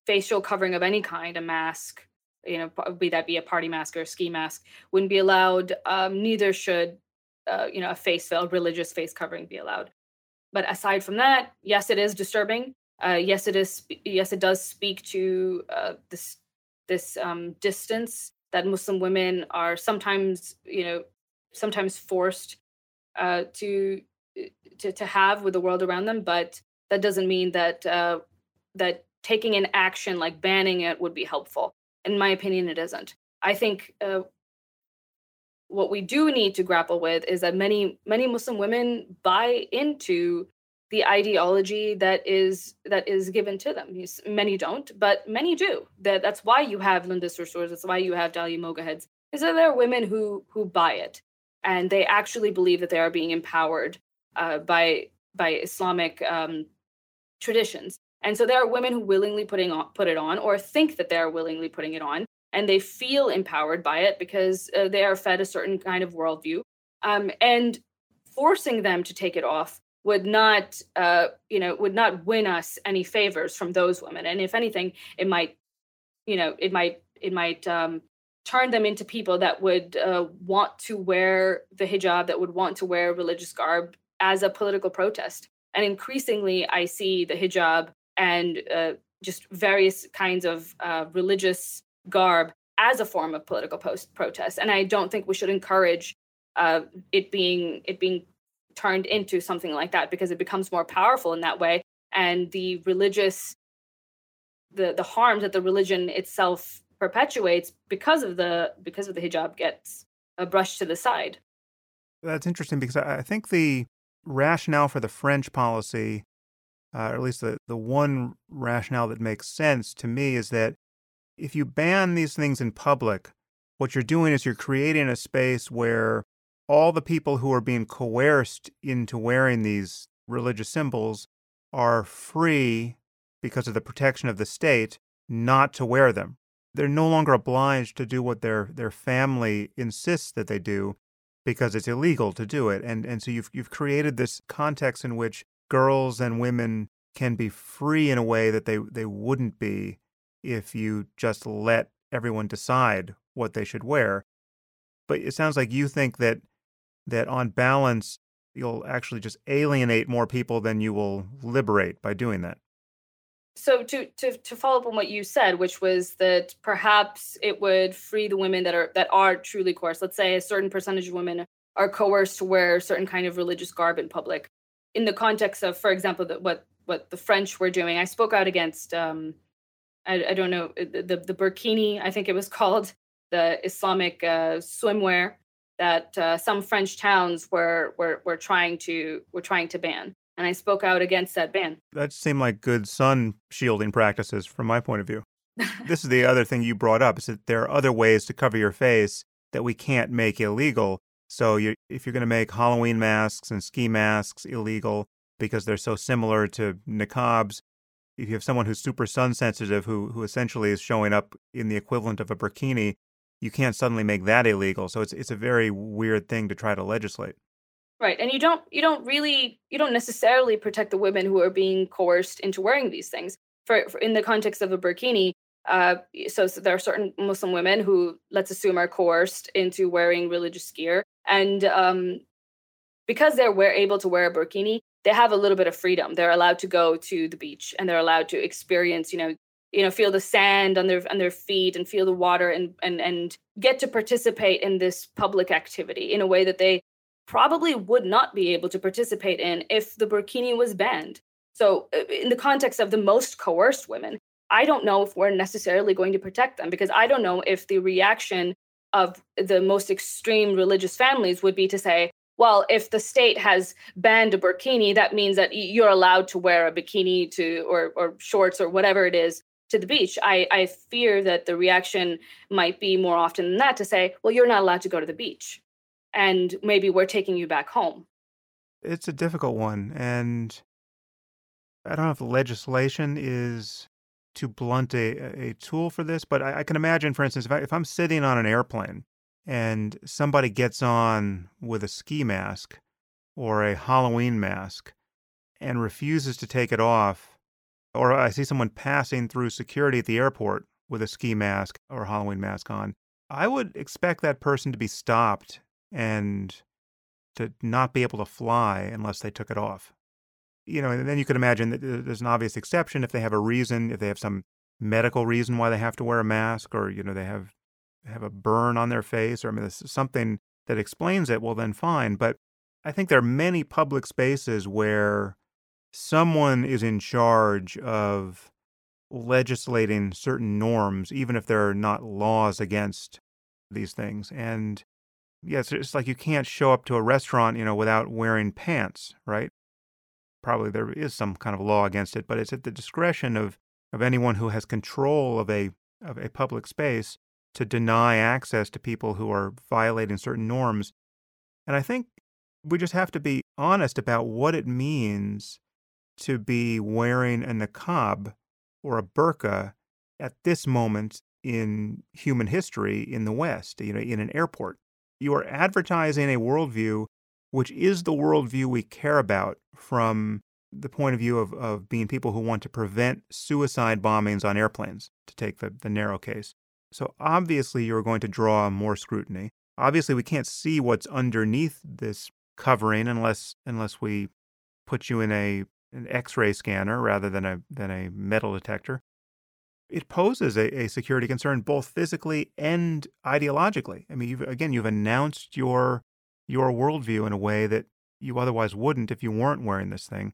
[SPEAKER 2] facial covering of any kind a mask you know be that be a party mask or a ski mask wouldn't be allowed um, neither should uh, you know a face veil religious face covering be allowed. But aside from that yes it is disturbing. Uh, yes it is yes it does speak to uh, this this um, distance that Muslim women are sometimes, you know, sometimes forced uh, to, to to have with the world around them. But that doesn't mean that uh, that taking an action like banning it would be helpful. In my opinion, it isn't. I think uh, what we do need to grapple with is that many many Muslim women buy into the ideology that is that is given to them. Many don't, but many do. That that's why you have Linda Sarsours. That's why you have Dalia Mogaheds. Is that there are women who who buy it, and they actually believe that they are being empowered uh, by by Islamic um, traditions. And so there are women who willingly putting on, put it on, or think that they are willingly putting it on, and they feel empowered by it because uh, they are fed a certain kind of worldview. Um, and forcing them to take it off would not uh, you know would not win us any favors from those women. And if anything it might you know it might it might um, turn them into people that would uh, want to wear the hijab that would want to wear religious garb as a political protest. And increasingly i see the hijab and uh, just various kinds of uh, religious garb as a form of political post- protest. And i don't think we should encourage uh, it being it being turned into something like that because it becomes more powerful in that way. And the religious the the harms that the religion itself perpetuates because of the because of the hijab gets uh, brushed to the side.
[SPEAKER 1] That's interesting because i think the rationale for the french policy uh, or at least the, the one rationale that makes sense to me is that if you ban these things in public what you're doing is you're creating a space where all the people who are being coerced into wearing these religious symbols are free because of the protection of the state not to wear them. They're no longer obliged to do what their their family insists that they do because it's illegal to do it. And and so you've you've created this context in which girls and women can be free in a way that they, they wouldn't be if you just let everyone decide what they should wear. But it sounds like you think that that on balance you'll actually just alienate more people than you will liberate by doing that.
[SPEAKER 2] So to to to follow up on what you said, which was that perhaps it would free the women that are that are truly coerced. Let's say a certain percentage of women are coerced to wear a certain kind of religious garb in public. In the context of, for example, the, what what the French were doing, I spoke out against um, I, I don't know the, the, burkini, I think it was called the Islamic uh, swimwear that uh, some French towns were, were were trying to were trying to ban, and I spoke out against that ban.
[SPEAKER 1] That seemed like good sun shielding practices from my point of view. this is the other thing you brought up: is that there are other ways to cover your face that we can't make illegal. So you, if you're going to make Halloween masks and ski masks illegal because they're so similar to niqabs, if you have someone who's super sun sensitive who who essentially is showing up in the equivalent of a burkini, you can't suddenly make that illegal. So it's it's a very weird thing to try to legislate.
[SPEAKER 2] Right. And you don't you don't really you don't necessarily protect the women who are being coerced into wearing these things. For, for in the context of a burkini, uh, so, so, there are certain Muslim women who, let's assume, are coerced into wearing religious gear, and um, because they're wear, able to wear a burkini, they have a little bit of freedom. They're allowed to go to the beach and they're allowed to experience, you know, you know, feel the sand on their on their feet and feel the water and and and get to participate in this public activity in a way that they probably would not be able to participate in if the burkini was banned. So, uh, in the context of the most coerced women, I don't know if we're necessarily going to protect them because I don't know if the reaction of the most extreme religious families would be to say, well, if the state has banned a burkini, that means that you're allowed to wear a bikini to or or shorts or whatever it is to the beach. I, I fear that the reaction might be more often than that to say, well, you're not allowed to go to the beach. And maybe we're taking you back home.
[SPEAKER 1] It's a difficult one. And I don't know if legislation is to blunt a, a tool for this, but I, I can imagine, for instance, if, I, if I'm sitting on an airplane and somebody gets on with a ski mask or a Halloween mask and refuses to take it off, or I see someone passing through security at the airport with a ski mask or Halloween mask on, I would expect that person to be stopped and to not be able to fly unless they took it off. You know, and then you could imagine that uh, there's an obvious exception if they have a reason, if they have some medical reason why they have to wear a mask, or you know they have have a burn on their face, or I mean, something that explains it, well, then fine. But I think there are many public spaces where someone is in charge of legislating certain norms, even if there are not laws against these things. And yes, it's like you can't show up to a restaurant, you know, without wearing pants, right? Probably there is some kind of law against it, but it's at the discretion of, of anyone who has control of a of a public space to deny access to people who are violating certain norms. And I think we just have to be honest about what it means to be wearing a niqab or a burqa at this moment in human history in the West, you know, in an airport. You are advertising a worldview which is the worldview we care about from the point of view of, of being people who want to prevent suicide bombings on airplanes, to take the, the narrow case. So obviously, you're going to draw more scrutiny. Obviously, we can't see what's underneath this covering unless unless we put you in a an X-ray scanner rather than a than a metal detector. It poses a, a security concern both physically and ideologically. I mean, you've, again, you've announced your your worldview in a way that you otherwise wouldn't if you weren't wearing this thing.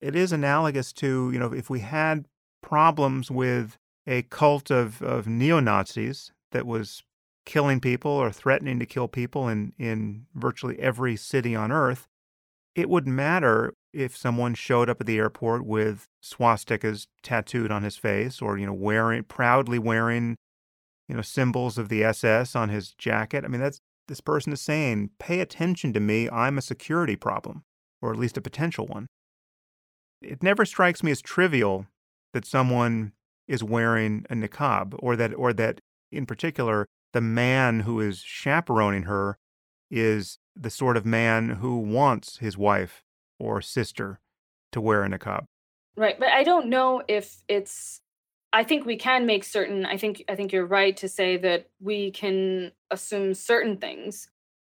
[SPEAKER 1] It is analogous to you know if we had problems with a cult of, of neo Nazis that was killing people or threatening to kill people in, in virtually every city on earth, it would matter if someone showed up at the airport with swastikas tattooed on his face or, you know, wearing proudly wearing you know, symbols of the SS on his jacket. I mean, that's this person is saying, pay attention to me. I'm a security problem, or at least a potential one. It never strikes me as trivial that someone is wearing a niqab, or that, or that in particular, the man who is chaperoning her is the sort of man who wants his wife or sister to wear a niqab.
[SPEAKER 2] Right, but I don't know if it's I think we can make certain I think I think you're right to say that we can assume certain things.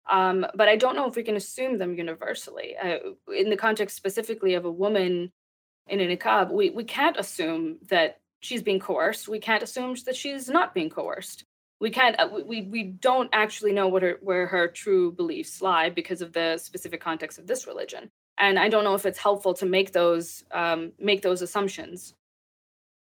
[SPEAKER 2] Um, but I don't know if we can assume them universally. Uh, in the context specifically of a woman in a niqab, we, we can't assume that she's being coerced. We can't assume that she's not being coerced. We can't. Uh, we we don't actually know what her where her true beliefs lie because of the specific context of this religion and I don't know if it's helpful to make those um, make those assumptions.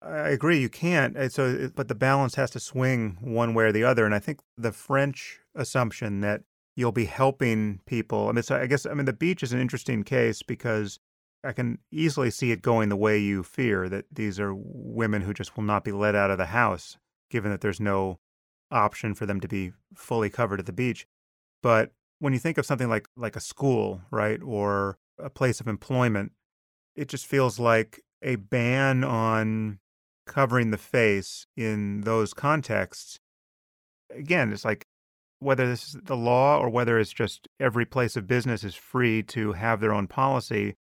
[SPEAKER 1] I agree, you can't. So, but the balance has to swing one way or the other, and I think the French assumption that you'll be helping people. I mean, so I guess I mean the beach is an interesting case because I can easily see it going the way you fear that these are women who just will not be let out of the house, given that there's no option for them to be fully covered at the beach. But when you think of something like like a school, right, or a place of employment, it just feels like a ban on covering the face in those contexts. Again, it's like whether this is the law or whether it's just every place of business is free to have their own policy,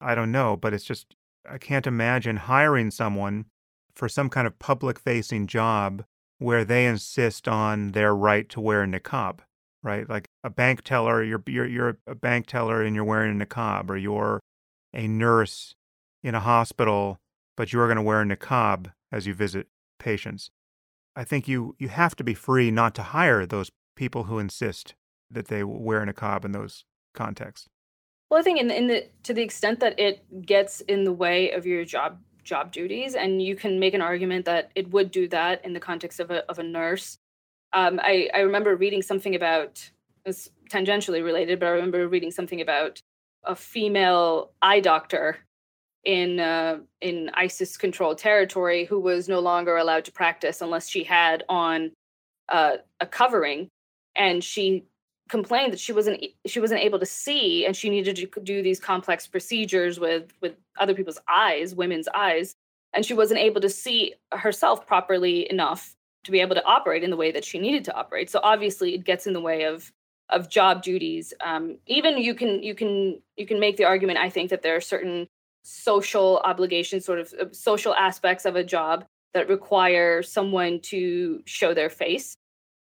[SPEAKER 1] I don't know. But it's just, I can't imagine hiring someone for some kind of public facing job where they insist on their right to wear a niqab right? Like a bank teller, you're you're you're a bank teller and you're wearing a niqab, or you're a nurse in a hospital, but you're going to wear a niqab as you visit patients. I think you you have to be free not to hire those people who insist that they wear a niqab in those contexts.
[SPEAKER 2] Well, I think in, in the to the extent that it gets in the way of your job job duties, and you can make an argument that it would do that in the context of a of a nurse um, I, I remember reading something about it's tangentially related, but I remember reading something about a female eye doctor in uh, in ISIS controlled territory who was no longer allowed to practice unless she had on uh, a covering, and she complained that she wasn't she wasn't able to see, and she needed to do these complex procedures with with other people's eyes, women's eyes, and she wasn't able to see herself properly enough to be able to operate in the way that she needed to operate. So obviously, it gets in the way of of job duties. Um, even you can you can you can make the argument. I think that there are certain social obligations, sort of uh, social aspects of a job that require someone to show their face.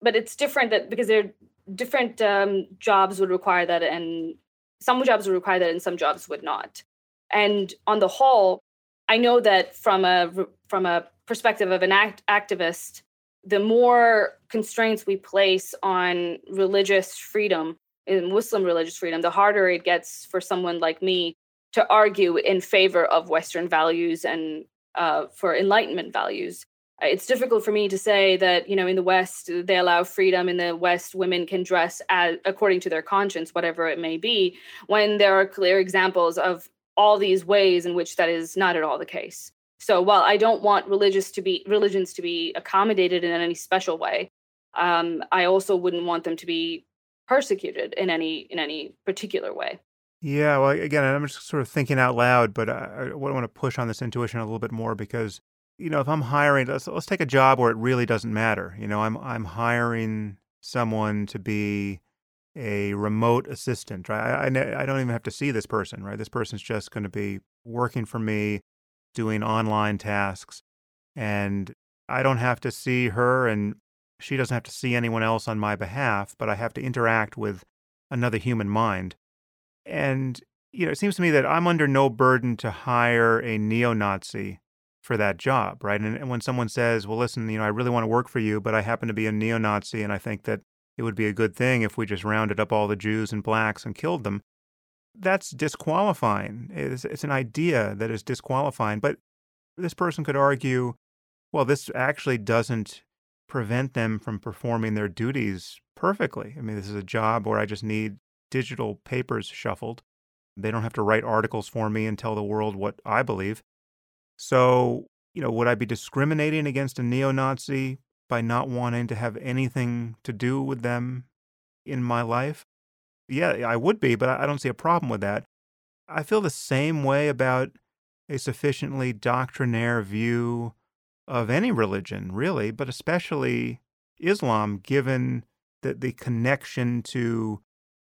[SPEAKER 2] But it's different that because there different um, jobs would require that, and some jobs would require that, and some jobs would not. And on the whole, I know that from a from a perspective of an act, activist, the more constraints we place on religious freedom in Muslim religious freedom, the harder it gets for someone like me to argue in favor of Western values and uh, for Enlightenment values. Uh, it's difficult for me to say that you know in the West they allow freedom. In the West, women can dress as according to their conscience, whatever it may be, when there are clear examples of all these ways in which that is not at all the case. So while I don't want religious to be religions to be accommodated in any special way, um, I also wouldn't want them to be persecuted in any in any particular way.
[SPEAKER 1] Yeah, well, again, I'm just sort of thinking out loud, but I, I want to push on this intuition a little bit more because, you know, if I'm hiring, let's let's take a job where it really doesn't matter. You know, I'm I'm hiring someone to be a remote assistant, right? I, I, I don't even have to see this person, right? This person's just going to be working for me doing online tasks. And I don't have to see her, and she doesn't have to see anyone else on my behalf, but I have to interact with another human mind. And, you know, it seems to me that I'm under no burden to hire a neo Nazi for that job, right? And, and, when someone says, well, listen, you know, I really want to work for you, but I happen to be a neo Nazi, and I think that it would be a good thing if we just rounded up all the Jews and blacks and killed them that's disqualifying. It's, it's an idea that is disqualifying. But this person could argue, well, this actually doesn't prevent them from performing their duties perfectly. I mean, this is a job where I just need digital papers shuffled. They don't have to write articles for me and tell the world what I believe. So, you know, would I be discriminating against a neo Nazi by not wanting to have anything to do with them in my life? Yeah, I would be, but I don't see a problem with that. I feel the same way about a sufficiently doctrinaire view of any religion, really, but especially Islam, given the, the connection to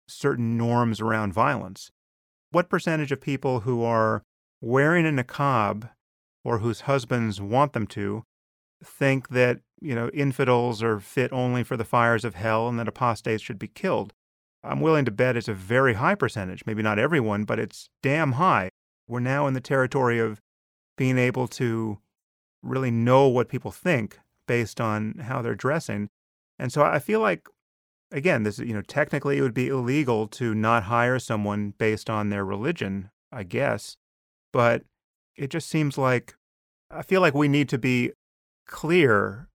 [SPEAKER 1] certain norms around violence. What percentage of people who are wearing a niqab or whose husbands want them to think that, you know, infidels are fit only for the fires of hell and that apostates should be killed? I'm willing to bet it's a very high percentage. Maybe not everyone, but it's damn high. We're now in the territory of being able to really know what people think based on how they're dressing. And so I feel like again, this you know, technically it would be illegal to not hire someone based on their religion, I guess. But it just seems like I feel like we need to be clear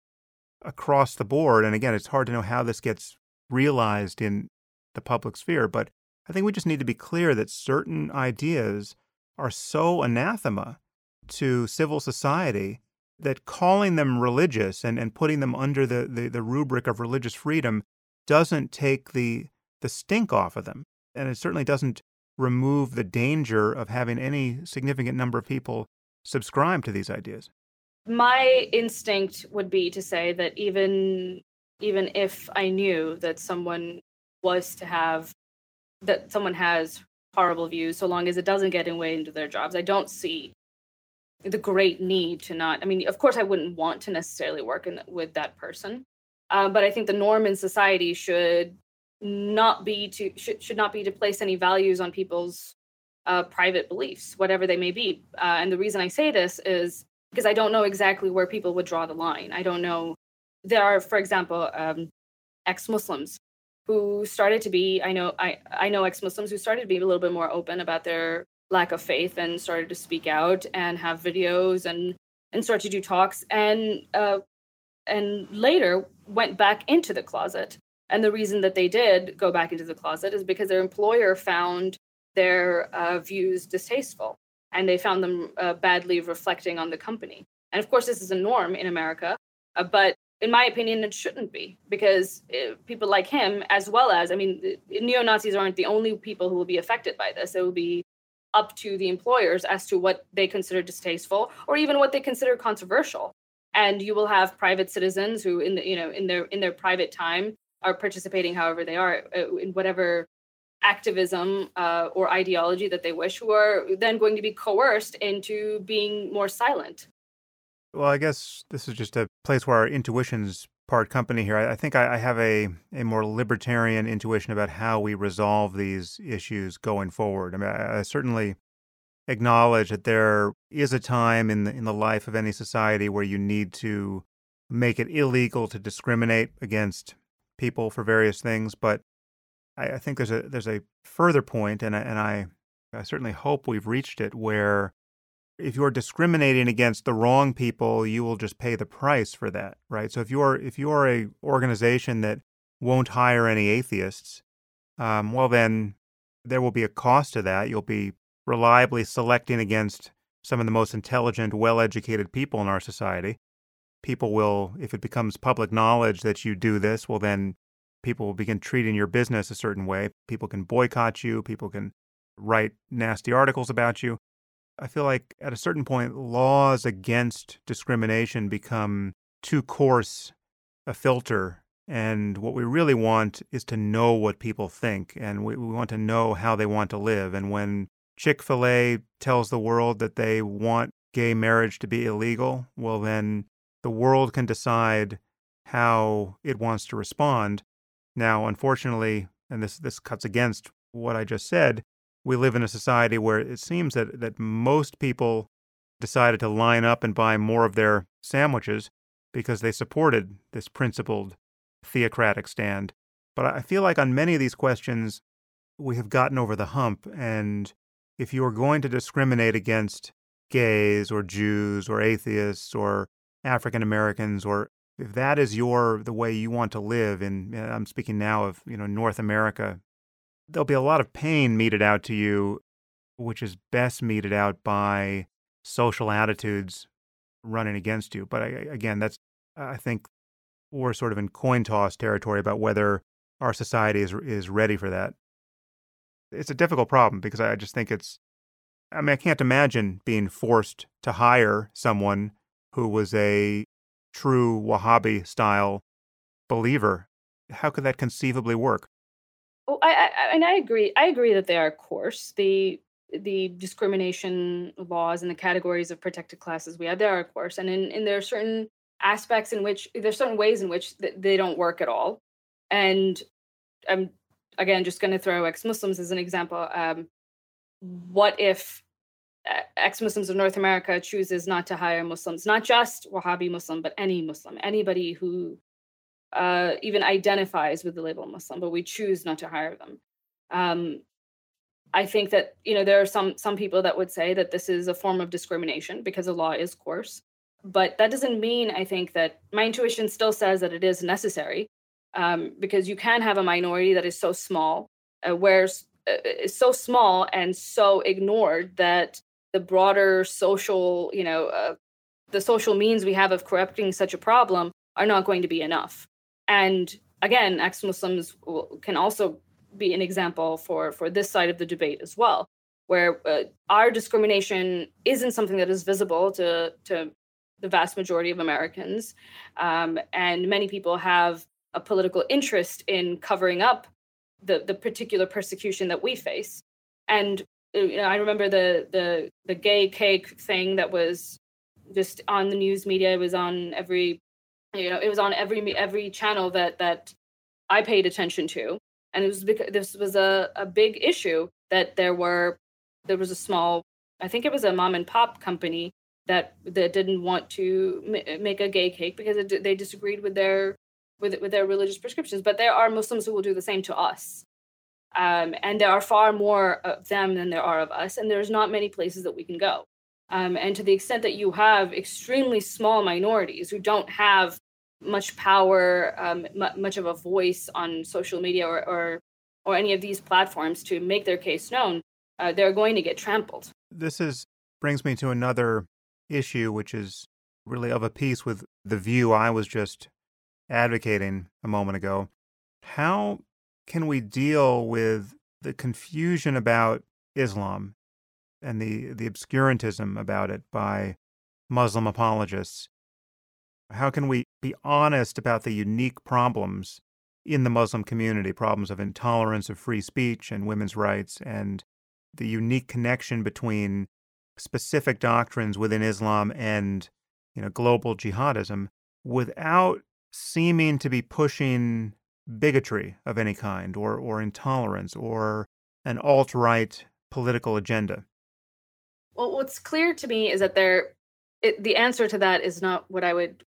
[SPEAKER 1] across the board. And again, it's hard to know how this gets realized in the public sphere, but I think we just need to be clear that certain ideas are so anathema to civil society that calling them religious and, and putting them under the, the, the rubric of religious freedom doesn't take the the stink off of them. And it certainly doesn't remove the danger of having any significant number of people subscribe to these ideas.
[SPEAKER 2] My instinct would be to say that even even if I knew that someone was to have that someone has horrible views, so long as it doesn't get in way into their jobs, I don't see the great need to not. I mean, of course, I wouldn't want to necessarily work in, with that person, uh, but I think the norm in society should not be to should, should not be to place any values on people's uh, private beliefs, whatever they may be. Uh, and the reason I say this is because I don't know exactly where people would draw the line. I don't know. There are, for example, um, ex-Muslims who started to be. I know. I I know ex-Muslims who started to be a little bit more open about their lack of faith and started to speak out and have videos and and start to do talks and uh, and later went back into the closet. And the reason that they did go back into the closet is because their employer found their uh, views distasteful and they found them uh, badly reflecting on the company. And of course, this is a norm in America, uh, but in my opinion, it shouldn't be because uh, people like him, as well as, I mean, neo Nazis aren't the only people who will be affected by this. It will be up to the employers as to what they consider distasteful or even what they consider controversial and you will have private citizens who in the you know in their in their private time are participating however they are uh, in whatever activism uh, or ideology that they wish who are then going to be coerced into being more silent
[SPEAKER 1] well i guess this is just a place where our intuitions part company here i, I think I, I have a, a more libertarian intuition about how we resolve these issues going forward i mean I, I certainly acknowledge that there is a time in the in the life of any society where you need to make it illegal to discriminate against people for various things. But I, think there's a there's a further point, and and I I certainly hope we've reached it where if you're discriminating against the wrong people, you will just pay the price for that, right? So if you're if you're a organization that won't hire any atheists, um, well then there will be a cost to that. You'll be reliably selecting against some of the most intelligent, well educated people in our society. People will, if it becomes public knowledge that you do this, well, then people will begin treating your business a certain way. People can boycott you, people can write nasty articles about you. I feel like at a certain point, laws against discrimination become too coarse a filter. And what we really want is to know what people think, and we, we want to know how they want to live. And when Chick fil A tells the world that they want gay marriage to be illegal, well, then the world can decide how it wants to respond. Now, unfortunately, and this, this cuts against what I just said, we live in a society where it seems that, that most people decided to line up and buy more of their sandwiches because they supported this principled theocratic stand. But I feel like on many of these questions, we have gotten over the hump and if you are going to discriminate against gays or Jews or atheists or African Americans or if that is your the way you want to live and I'm speaking now of you know North America there'll be a lot of pain meted out to you which is best meted out by social attitudes running against you but I, again that's I think we're sort of in coin toss territory about whether our society is is ready for that. It's a difficult problem because I just think it's I mean I can't imagine being forced to hire someone who was a true Wahhabi style believer. How could that conceivably work?
[SPEAKER 2] Oh, I, I and I agree. I agree that they are coarse. The the discrimination laws and the categories of protected classes we have, they are coarse, and in, in there are certain aspects in which there's certain ways in which th- they don't work at all. And I'm again just going to throw ex-Muslims as an example. Um, what if ex-Muslims of North America chooses not to hire Muslims, not just Wahhabi Muslim, but any Muslim, anybody who uh, even identifies with the label Muslim, but we choose not to hire them. Um, I think that you know there are some some people that would say that this is a form of discrimination because the law is coarse, but that doesn't mean I think that my intuition still says that it is necessary um, because you can have a minority that is so small, uh, where uh, is so small and so ignored that the broader social you know uh, the social means we have of correcting such a problem are not going to be enough and again ex-muslims can also be an example for for this side of the debate as well where uh, our discrimination isn't something that is visible to to the vast majority of americans. Um, and many people have a political interest in covering up the the particular persecution that we face. And uh, you know, i remember the the the gay cake thing that was just on the news media. It was on every you know it was on every every channel that that i paid attention to. And it was because this was a, a big issue that there were there was a small i think it was a mom and pop company that that didn't want to m- make a gay cake because it, they disagreed with their with with their religious prescriptions. But there are muslims who will do the same to us. Um, and there are far more of them than there are of us. And there's not many places that we can go um, and to the extent that you have extremely small minorities who don't have much power, um, m- much of a voice on social media or, or, or any of these platforms to make their case known, uh, they're going to get trampled.
[SPEAKER 1] This is brings me to another issue, which is really of a piece with the view I was just advocating a moment ago. How can we deal with the confusion about Islam and the, the obscurantism about it by Muslim apologists how can we be honest about the unique problems in the Muslim community, problems of intolerance of free speech and women's rights, and the unique connection between specific doctrines within Islam and you know global jihadism without seeming to be pushing bigotry of any kind or or intolerance or an alt-right political agenda.
[SPEAKER 2] Well, what's clear to me is that there it, the answer to that is not what I would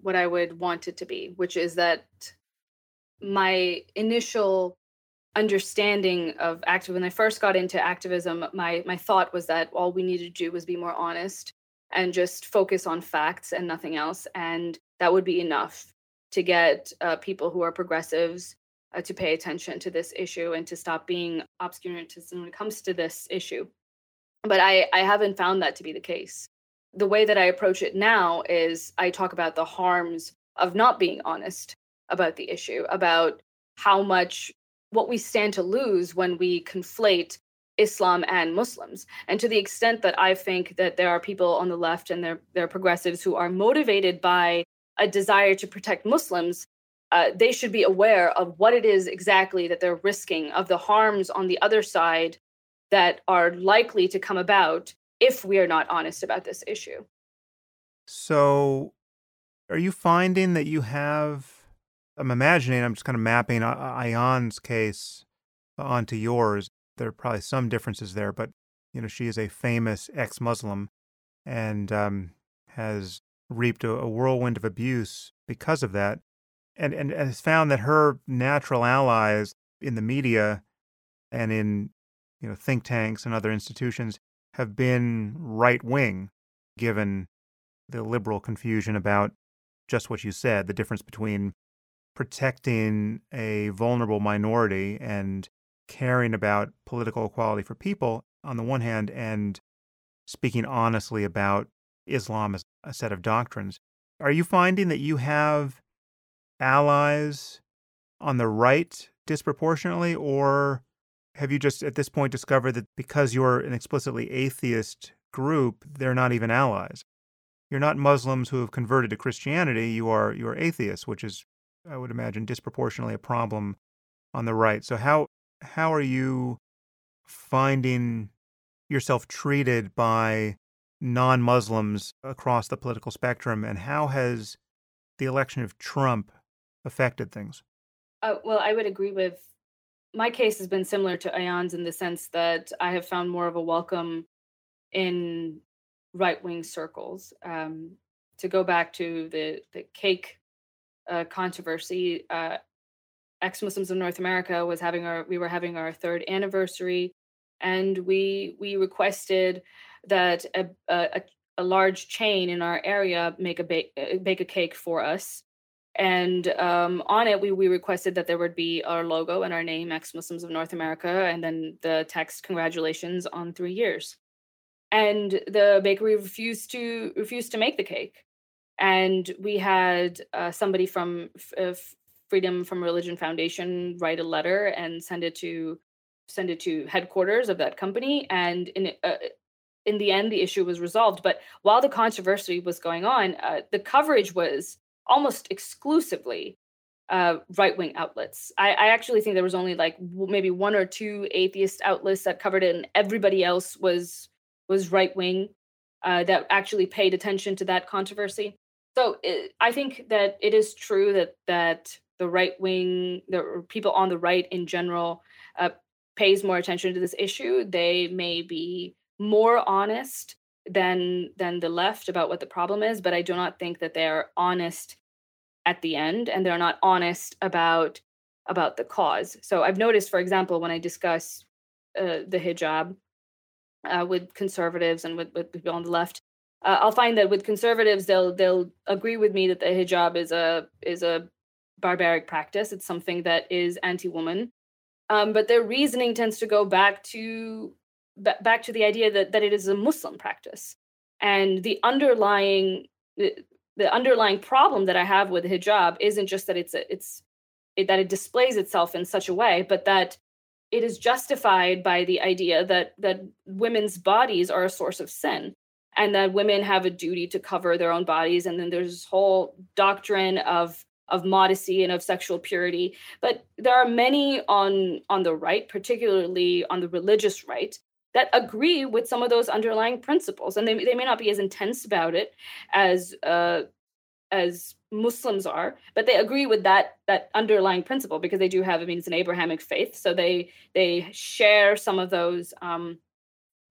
[SPEAKER 2] what I would want it to be, which is that my initial understanding of active when I first got into activism, my my thought was that all we needed to do was be more honest and just focus on facts and nothing else, and that would be enough to get uh, people who are progressives uh, to pay attention to this issue and to stop being obscurantists when it comes to this issue. But I I haven't found that to be the case the way that I approach it now is I talk about the harms of not being honest about the issue, about how much what we stand to lose when we conflate Islam and Muslims. And to the extent that I think that there are people on the left and they're, they're progressives who are motivated by a desire to protect Muslims, uh, they should be aware of what it is exactly that they're risking, of the harms on the other side that are likely to come about if we are not honest about this issue.
[SPEAKER 1] So, are you finding that you have? I'm imagining, I'm just kind of mapping Ayaan's case onto yours. There are probably some differences there, but you know, she is a famous ex-Muslim and um, has reaped a, a whirlwind of abuse because of that, and and has found that her natural allies in the media and in you know think tanks and other institutions have been right wing, given the liberal confusion about just what you said the difference between protecting a vulnerable minority and caring about political equality for people on the one hand, and speaking honestly about Islam as a set of doctrines. Are you finding that you have allies on the right disproportionately, or have you just at this point discovered that because you're an explicitly atheist group, they're not even allies? You're not Muslims who have converted to Christianity. You are you are atheists, which is, I would imagine, disproportionately a problem on the right. So how how are you finding yourself treated by non-Muslims across the political spectrum, and how has the election of Trump affected things?
[SPEAKER 2] Uh, well, I would agree with my case has been similar to Ayaan's in the sense that I have found more of a welcome in right wing circles. Um, to go back to the the cake uh, controversy, uh, ex Muslims of North America was having our we were having our third anniversary, and we we requested that a a, a large chain in our area make a bake uh, bake a cake for us. And um, on it, we, we requested that there would be our logo and our name, ex Muslims of North America, and then the text, "Congratulations on three years." and the bakery refused to refused to make the cake. And we had uh, somebody from uh, freedom from religion foundation write a letter and send it to send it to headquarters of that company. And in uh, in the end the issue was resolved. But while the controversy was going on uh, the coverage was almost exclusively uh, right wing outlets. I, I, actually think there was only like maybe one or two atheist outlets that covered it, and everybody else was was right wing uh, that actually paid attention to that controversy. So it, I think that it is true that that the right wing, the people on the right in general, uh, pays more attention to this issue. They may be more honest than than the left about what the problem is, but I do not think that they are honest at the end, and they're not honest about about the cause. So I've noticed, for example, when I discuss uh, the hijab uh, with conservatives and with, with people on the left. Uh, I'll find that with conservatives, they'll they'll agree with me that the hijab is a is a barbaric practice. It's something that is anti-woman, um, but their reasoning tends to go back to b- back to the idea that that it is a Muslim practice, and the underlying the, underlying problem that I have with hijab isn't just that it's a, it's it, that it displays itself in such a way, but that it is justified by the idea that that women's bodies are a source of sin and that women have a duty to cover their own bodies. And then there's this whole doctrine of of modesty and of sexual purity. But there are many on on the right particularly on the religious right that agree with some of those underlying principles and they, they may not be as intense about it as uh, as Muslims are, but they agree with that that underlying principle because they do have. I mean, it's an Abrahamic faith, so they they share some of those um,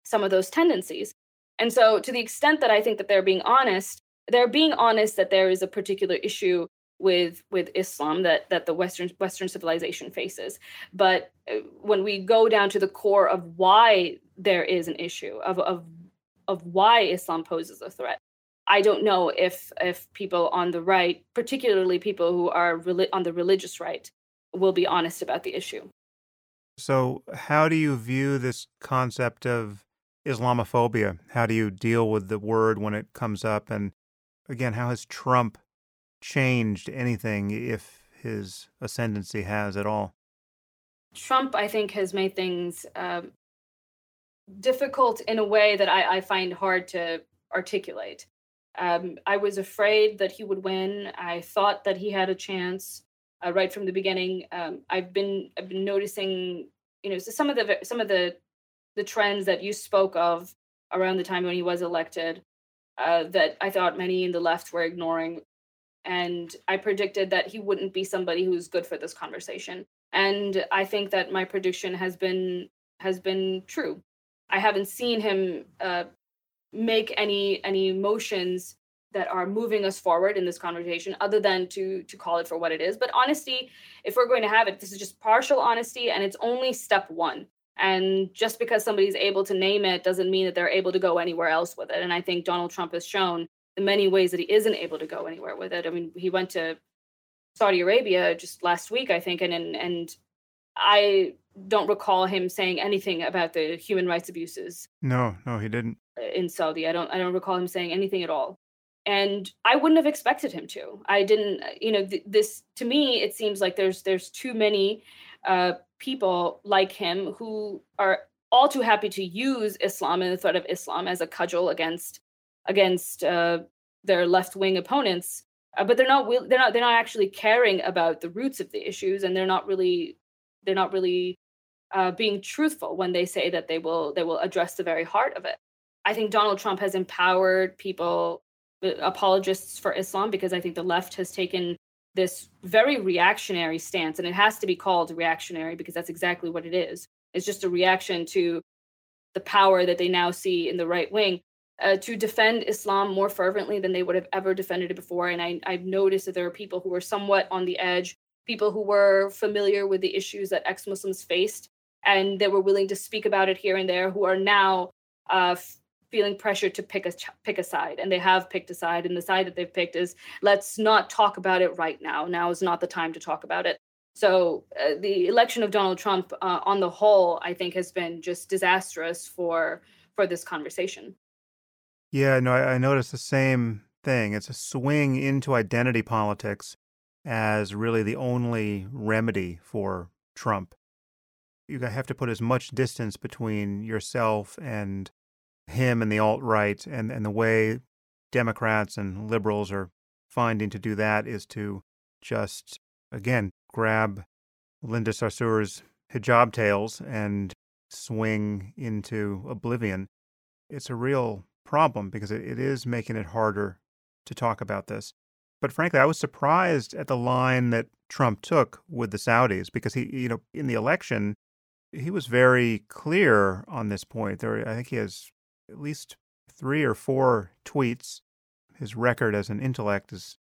[SPEAKER 2] some of those tendencies. And so, to the extent that I think that they're being honest, they're being honest that there is a particular issue with with Islam that that the Western Western civilization faces. But uh, when we go down to the core of why there is an issue of of of why Islam poses a threat, I don't know if if people on the right, particularly people who are on the religious right, will be honest about the issue.
[SPEAKER 1] So, how do you view this concept of Islamophobia? How do you deal with the word when it comes up? And again, how has Trump changed anything, if his ascendancy has at all?
[SPEAKER 2] Trump, I think, has made things um, difficult in a way that I, I find hard to articulate. Um, I was afraid that he would win. I thought that he had a chance uh, right from the beginning. Um, I've been I've been noticing, you know, some of the some of the the trends that you spoke of around the time when he was elected uh, that I thought many in the left were ignoring, and I predicted that he wouldn't be somebody who's good for this conversation. And I think that my prediction has been has been true. I haven't seen him uh, make any any motions that are moving us forward in this conversation other than to to call it for what it is but honesty if we're going to have it this is just partial honesty and it's only step one and just because somebody's able to name it doesn't mean that they're able to go anywhere else with it and i think donald trump has shown in many ways that he isn't able to go anywhere with it i mean he went to saudi arabia just last week i think and and, and i don't recall him saying anything about the human rights abuses
[SPEAKER 1] no no he didn't
[SPEAKER 2] in Saudi. I don't I don't recall him saying anything at all. and I wouldn't have expected him to. I didn't, you know, th- this to me it seems like there's there's too many uh, people like him who are all too happy to use Islam and the threat of Islam as a cudgel against against uh, their left wing opponents. Uh, but they're not they're not they're not actually caring about the roots of the issues, and they're not really they're not really uh, being truthful when they say that they will they will address the very heart of it. I think Donald Trump has empowered people apologists for Islam because I think the left has taken this very reactionary stance, and it has to be called reactionary because that's exactly what it is. It's just a reaction to the power that they now see in the right wing uh, to defend Islam more fervently than they would have ever defended it before. And I, I've noticed that there are people who were somewhat on the edge, people who were familiar with the issues that ex Muslims faced, and they were willing to speak about it here and there, who are now uh, feeling pressure to pick a pick a side. And they have picked a side and the side that they've picked is let's not talk about it right now. Now is not the time to talk about it. So uh, the election of donald trump uh, on the whole i think has been just disastrous for for this conversation
[SPEAKER 1] yeah no I, I noticed the same thing it's a swing into identity politics as really the only remedy for trump you have to put as much distance between yourself and him and the alt right and, and the way Democrats and liberals are finding to do that is to just, again, grab Linda Sarsour's hijab tails and swing into oblivion. It's a real problem because it, it is making it harder to talk about this. But frankly, I was surprised at the line that Trump took with the Saudis because he, you know, in the election, he was very clear on this point. There, I think he has at least three or four tweets. His record as an intellect is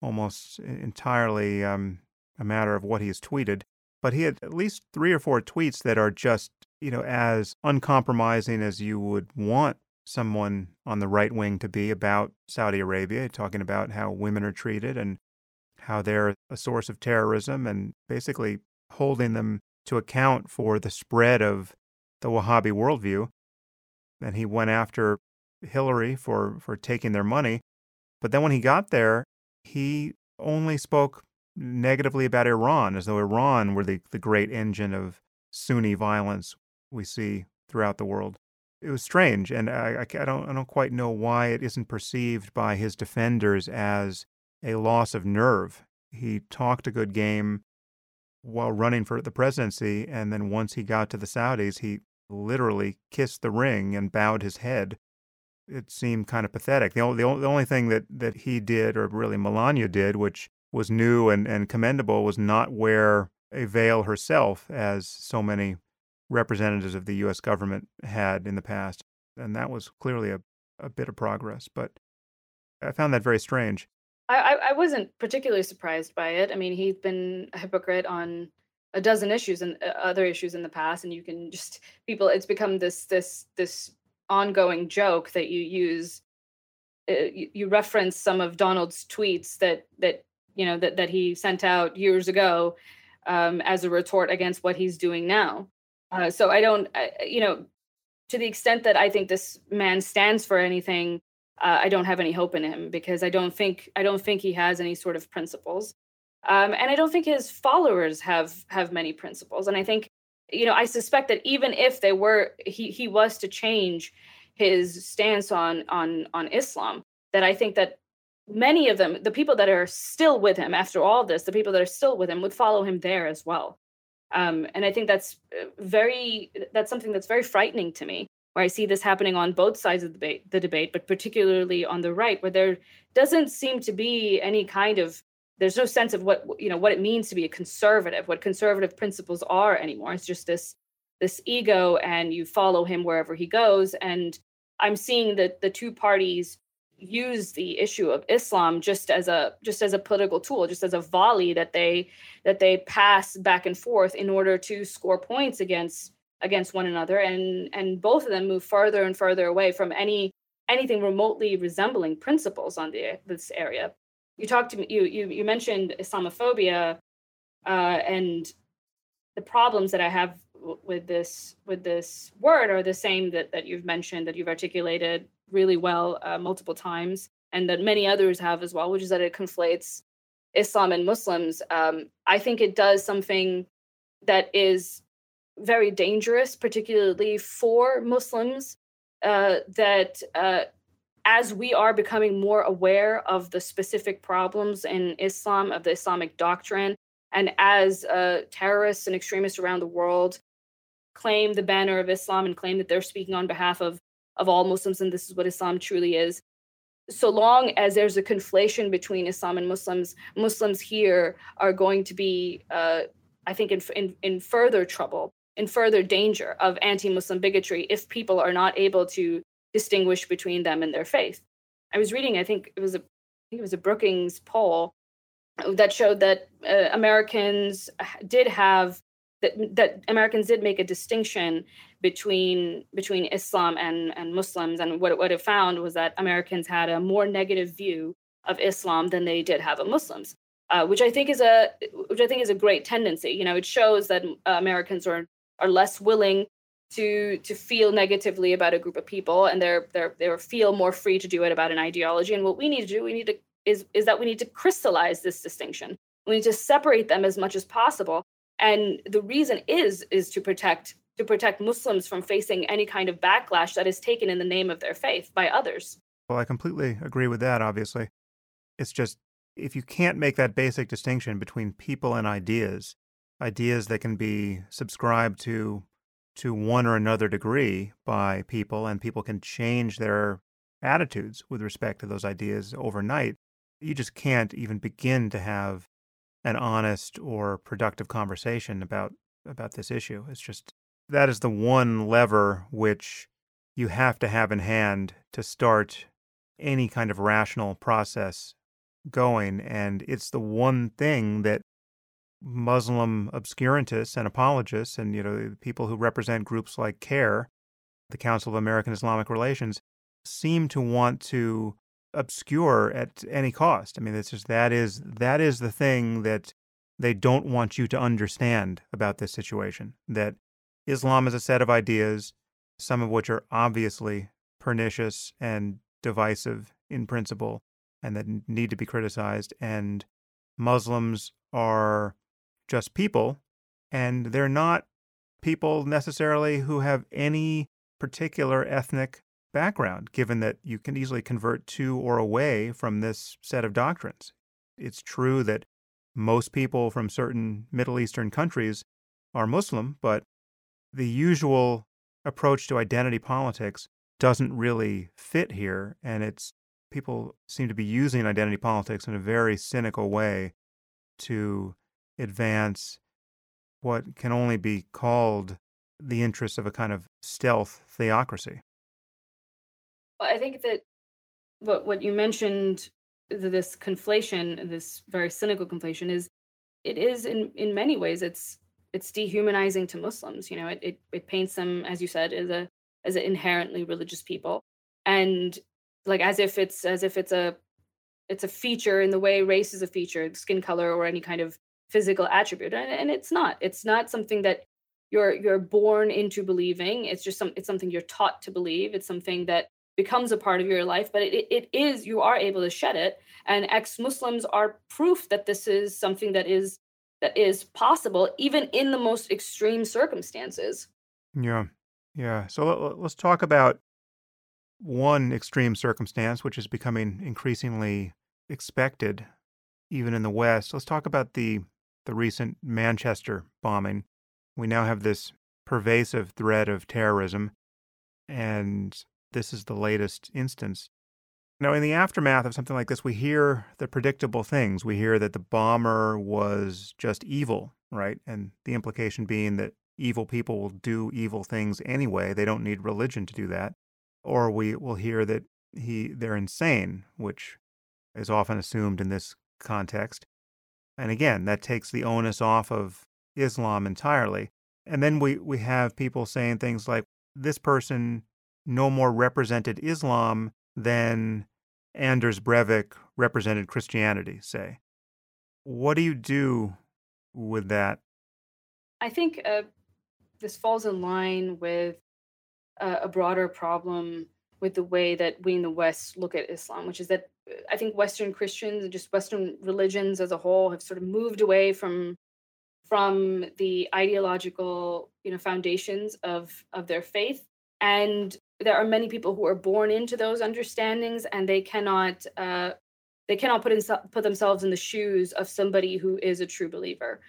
[SPEAKER 1] almost entirely um, a matter of what he has tweeted. But he had at least three or four tweets that are just, you know, as uncompromising as you would want someone on the right wing to be about Saudi Arabia, talking about how women are treated and how they're a source of terrorism and basically holding them to account for the spread of the Wahhabi worldview and he went after Hillary for, for taking their money. But then when he got there, he only spoke negatively about Iran, as though Iran were the, the great engine of Sunni violence we see throughout the world. It was strange, and I, I, don't, I don't quite know why it isn't perceived by his defenders as a loss of nerve. He talked a good game while running for the presidency, and then once he got to the Saudis, he literally kissed the ring and bowed his head. It seemed kind of pathetic. The only, the only thing that, that he did, or really Melania did, which was new and, and commendable, was not wear a veil herself, as so many representatives of the U.S. government had in the past. And that was clearly a, a bit of progress. But I found that very strange.
[SPEAKER 2] I, I wasn't particularly surprised by it. I mean, he's been a hypocrite on a dozen issues and uh, other issues in the past and you can just people it's become this this this ongoing joke that you use uh, you, you, reference some of donald's tweets that that you know that that he sent out years ago um, as a retort against what he's doing now uh, so i don't I, you know to the extent that i think this man stands for anything uh, i don't have any hope in him because i don't think i don't think he has any sort of principles um, and I don't think his followers have have many principles. And I think, you know, I suspect that even if they were he he was to change his stance on on on Islam, that I think that many of them, the people that are still with him after all this, the people that are still with him would follow him there as well. Um, and I think that's uh, very that's something that's very frightening to me where I see this happening on both sides of the debate, the debate, but particularly on the right, where there doesn't seem to be any kind of there's no sense of what you know what it means to be a conservative what conservative principles are anymore. It's just this this ego and you follow him wherever he goes. And i'm seeing that the two parties use the issue of islam just as a just as a political tool just as a volley that they that they pass back and forth in order to score points against against one another. And and both of them move further and further away from any anything remotely resembling principles on the this area. You talked to me you you, you mentioned islamophobia uh, and the problems that i have w- with this with this word are the same that that you've mentioned that you've articulated really well uh, multiple times and that many others have as well, which is that it conflates Islam and Muslims. Um, I think it does something that is very dangerous, particularly for Muslims, uh, that uh, as we are becoming more aware of the specific problems in Islam, of the Islamic doctrine, and as uh, terrorists and extremists around the world claim the banner of Islam and claim that they're speaking on behalf of, of all Muslims and this is what Islam truly is, so long as there's a conflation between Islam and Muslims, Muslims here are going to be, uh, I think, in, in, in further trouble, in further danger of anti Muslim bigotry if people are not able to distinguish between them and their faith. I was reading, I think it was a, I think it was a Brookings poll that showed that uh, Americans did have that that Americans did make a distinction between between Islam and and Muslims, and what what it found was that Americans had a more negative view of Islam than they did have of Muslims, uh, which I think is a which I think is a great tendency. You know, it shows that uh, Americans are are less willing to to feel negatively about a group of people and they're they're they feel more free to do it about an ideology. And what we need to do we need to is is that we need to crystallize this distinction. We need to separate them as much as possible. And the reason is is to protect to protect muslims from facing any kind of backlash that is taken in the name of their faith by others
[SPEAKER 1] well i completely agree with that obviously it's just if you can't make that basic distinction between people and ideas ideas that can be subscribed to to one or another degree by people, and people can change their attitudes with respect to those ideas overnight, you just can't even begin to have an honest or productive conversation about about this issue. It's just that is the one lever which you have to have in hand to start any kind of rational process going and it's the one thing that Muslim obscurantists and apologists, and you know people who represent groups like CAIR, the Council of American Islamic Relations, seem to want to obscure at any cost. I mean, it's just that is that is the thing that they don't want you to understand about this situation. That Islam is a set of ideas, some of which are obviously pernicious and divisive in principle, and that need to be criticized. And Muslims are just people, and they're not people necessarily who have any particular ethnic background, given that you can easily convert to or away from this set of doctrines. It's true that most people from certain Middle Eastern countries are Muslim, but the usual approach to identity politics doesn't really fit here. And it's people seem to be using identity politics in a very cynical way to advance what can only be called the interests of a kind of stealth theocracy.
[SPEAKER 2] Well, I think that what what you mentioned, this conflation, this very cynical conflation, is it is in in many ways it's it's dehumanizing to Muslims. You know, it it, it paints them, as you said, as a as an inherently religious people, and like as if it's as if it's a it's a feature in the way race is a feature, skin color or any kind of physical attribute. And, and it's not. It's not something that you're you're born into believing. It's just some it's something you're taught to believe. It's something that becomes a part of your life but it, it is you are able to shed it. And ex-muslims are proof that this is something that is that is possible even in the most extreme circumstances.
[SPEAKER 1] Yeah. Yeah so let's talk about one extreme circumstance which is becoming increasingly expected even in the west. Let's talk about the the recent Manchester bombing, we now have this pervasive threat of terrorism, and this is the latest instance. Now, in the aftermath of something like this, we hear the predictable things. We hear that the bomber was just evil, right? And the implication being that evil people will do evil things anyway. They don't need religion to do that. Or we will hear that he they're insane, which is often assumed in this context. And again, that takes the onus off of Islam entirely. And then we, we have people saying things like, this person no more represented Islam than Anders Breivik represented Christianity, say. What do you do with that?
[SPEAKER 2] I think uh, this falls in line with uh, a broader problem with the way that we in the West look at Islam, which is that uh, I think Western Christians and just Western religions as a whole have sort of moved away from from the ideological you know foundations of of their faith and there are many people who are born into those understandings and they cannot uh, they cannot put in, put themselves in the shoes of somebody who is a true believer.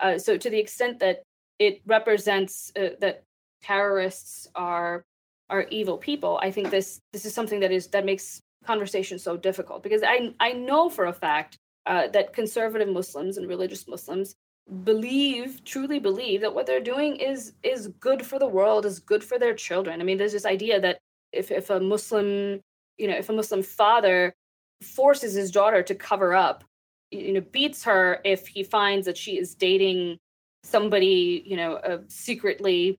[SPEAKER 2] Uh, so to the extent that it represents uh, that terrorists are are evil people i think this this is something that is that makes conversation so difficult because i i know for a fact uh, that conservative muslims and religious muslims believe truly believe that what they're doing is is good for the world is good for their children. I mean there's this idea that if if a muslim you know if a muslim father forces his daughter to cover up you know beats her if he finds that she is dating somebody you know uh, secretly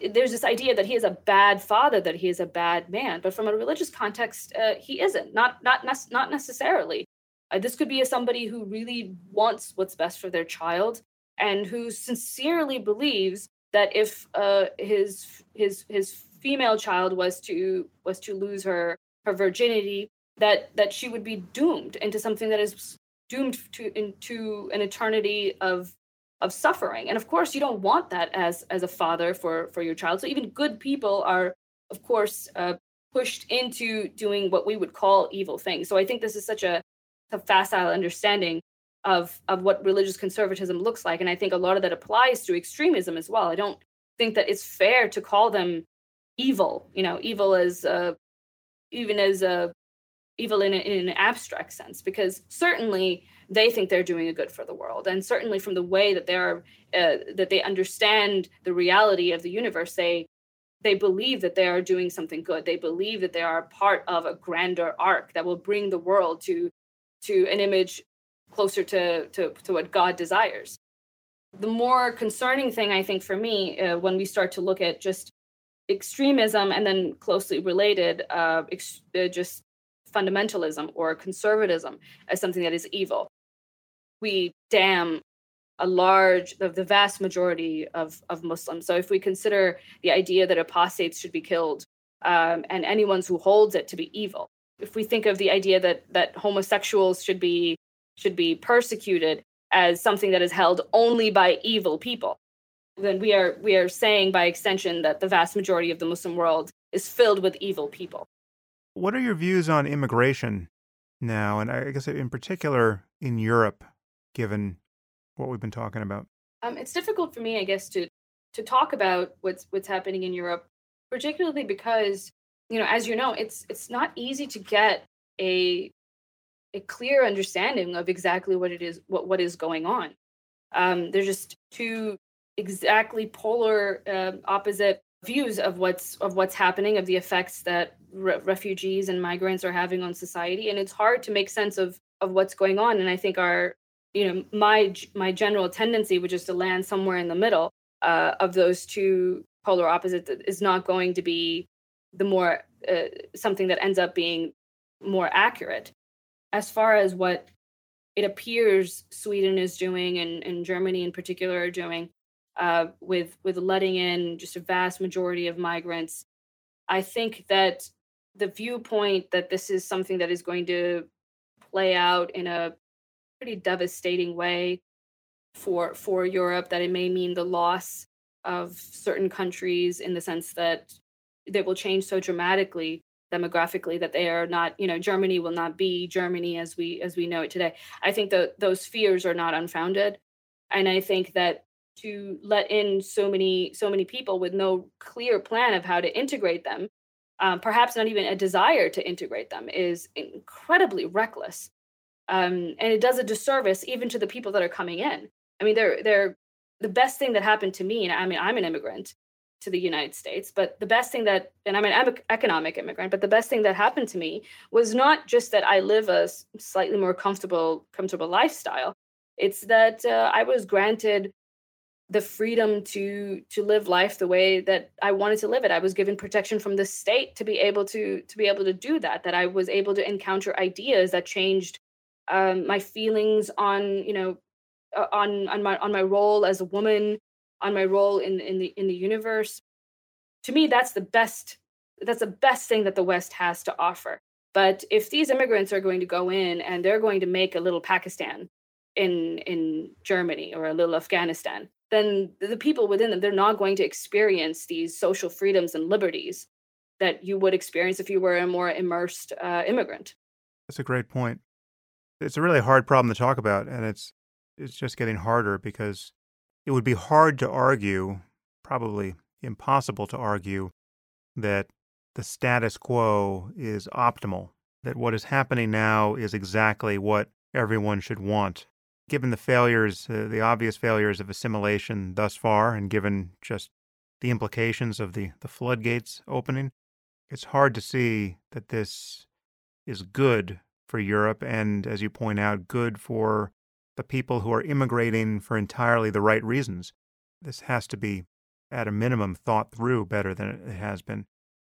[SPEAKER 2] there's this idea that he is a bad father that he is a bad man. But from a religious context uh, he isn't. Not not not necessarily uh, this could be somebody who really wants what's best for their child and who sincerely believes that if uh, his his his female child was to was to lose her her virginity that that she would be doomed into something that is doomed to into an eternity of of suffering. And of course you don't want that as as a father for for your child. So even good people are of course uh, pushed into doing what we would call evil things. So i think this is such a, a facile understanding of of what religious conservatism looks like. And i think a lot of that applies to extremism as well. I don't think that it's fair to call them evil. You know evil as uh, even as a evil in, a, in an abstract sense because certainly they think they're doing a good for the world. And certainly from the way that they are uh, that they understand the reality of the universe they they believe that they are doing something good. They believe that they are part of a grander arc that will bring the world to to an image closer to, to, to what God desires. The more concerning thing, I think, for me, uh, when we start to look at just extremism and then closely related, uh, ex- uh, just fundamentalism or conservatism as something that is evil, we damn a large, the, the vast majority of, of Muslims. So if we consider the idea that apostates should be killed um, and anyone who holds it to be evil, if we think of the idea that that homosexuals should be should be persecuted as something that is held only by evil people then we are we are saying by extension that the vast majority of the muslim world is filled with evil people.
[SPEAKER 1] What are your views on immigration now and i guess in particular in europe given what we've been talking about?
[SPEAKER 2] Um, it's difficult for me i guess to to talk about what's what's happening in europe particularly because you know as you know it's it's not easy to get a a clear understanding of exactly what it is what what is going on. Um, there's just two exactly polar uh, opposite views of what's of what's happening of the effects that re- refugees and migrants are having on society and it's hard to make sense of of what's going on and i think our you know my my general tendency which is to land somewhere in the middle uh, of those two polar opposites is not going to be the more uh, something that ends up being more accurate. As far as what it appears Sweden is doing and, and Germany in particular are doing uh, with with letting in just a vast majority of migrants, I think that the viewpoint that this is something that is going to play out in a pretty devastating way for for Europe, that it may mean the loss of certain countries in the sense that they will change so dramatically demographically that they are not you know germany will not be germany as we as we know it today. I think that those fears are not unfounded. And i think that to let in so many so many people with no clear plan of how to integrate them um, perhaps not even a desire to integrate them is incredibly reckless. Um, and it does a disservice even to the people that are coming in. I mean they're they're the best thing that happened to me and i mean i'm an immigrant to the United States. But the best thing that, and I'm an economic immigrant, but the best thing that happened to me was not just that I live a slightly more comfortable, comfortable lifestyle. It's that uh, I was granted the freedom to to live life the way that I wanted to live it. I was given protection from the state to be able to to be able to do that. That I was able to encounter ideas that changed um, my feelings on you know uh, on on my on my role as a woman on my role in in the in the universe to me that's the best that's the best thing that the West has to offer. But if these immigrants are going to go in and they're going to make a little Pakistan in in Germany or a little Afghanistan, then the people within them they're not going to experience these social freedoms and liberties that you would experience if you were a more immersed uh, immigrant.
[SPEAKER 1] That's a great point. It's a really hard problem to talk about, and it's it's just getting harder because it would be hard to argue, probably impossible to argue, that the status quo is optimal, that what is happening now is exactly what everyone should want. Given the failures, uh, the obvious failures of assimilation thus far, and given just the implications of the, the floodgates opening, it's hard to see that this is good for Europe and, as you point out, good for the people who are immigrating for entirely the right reasons. This has to be, at a minimum, thought through better than it has been.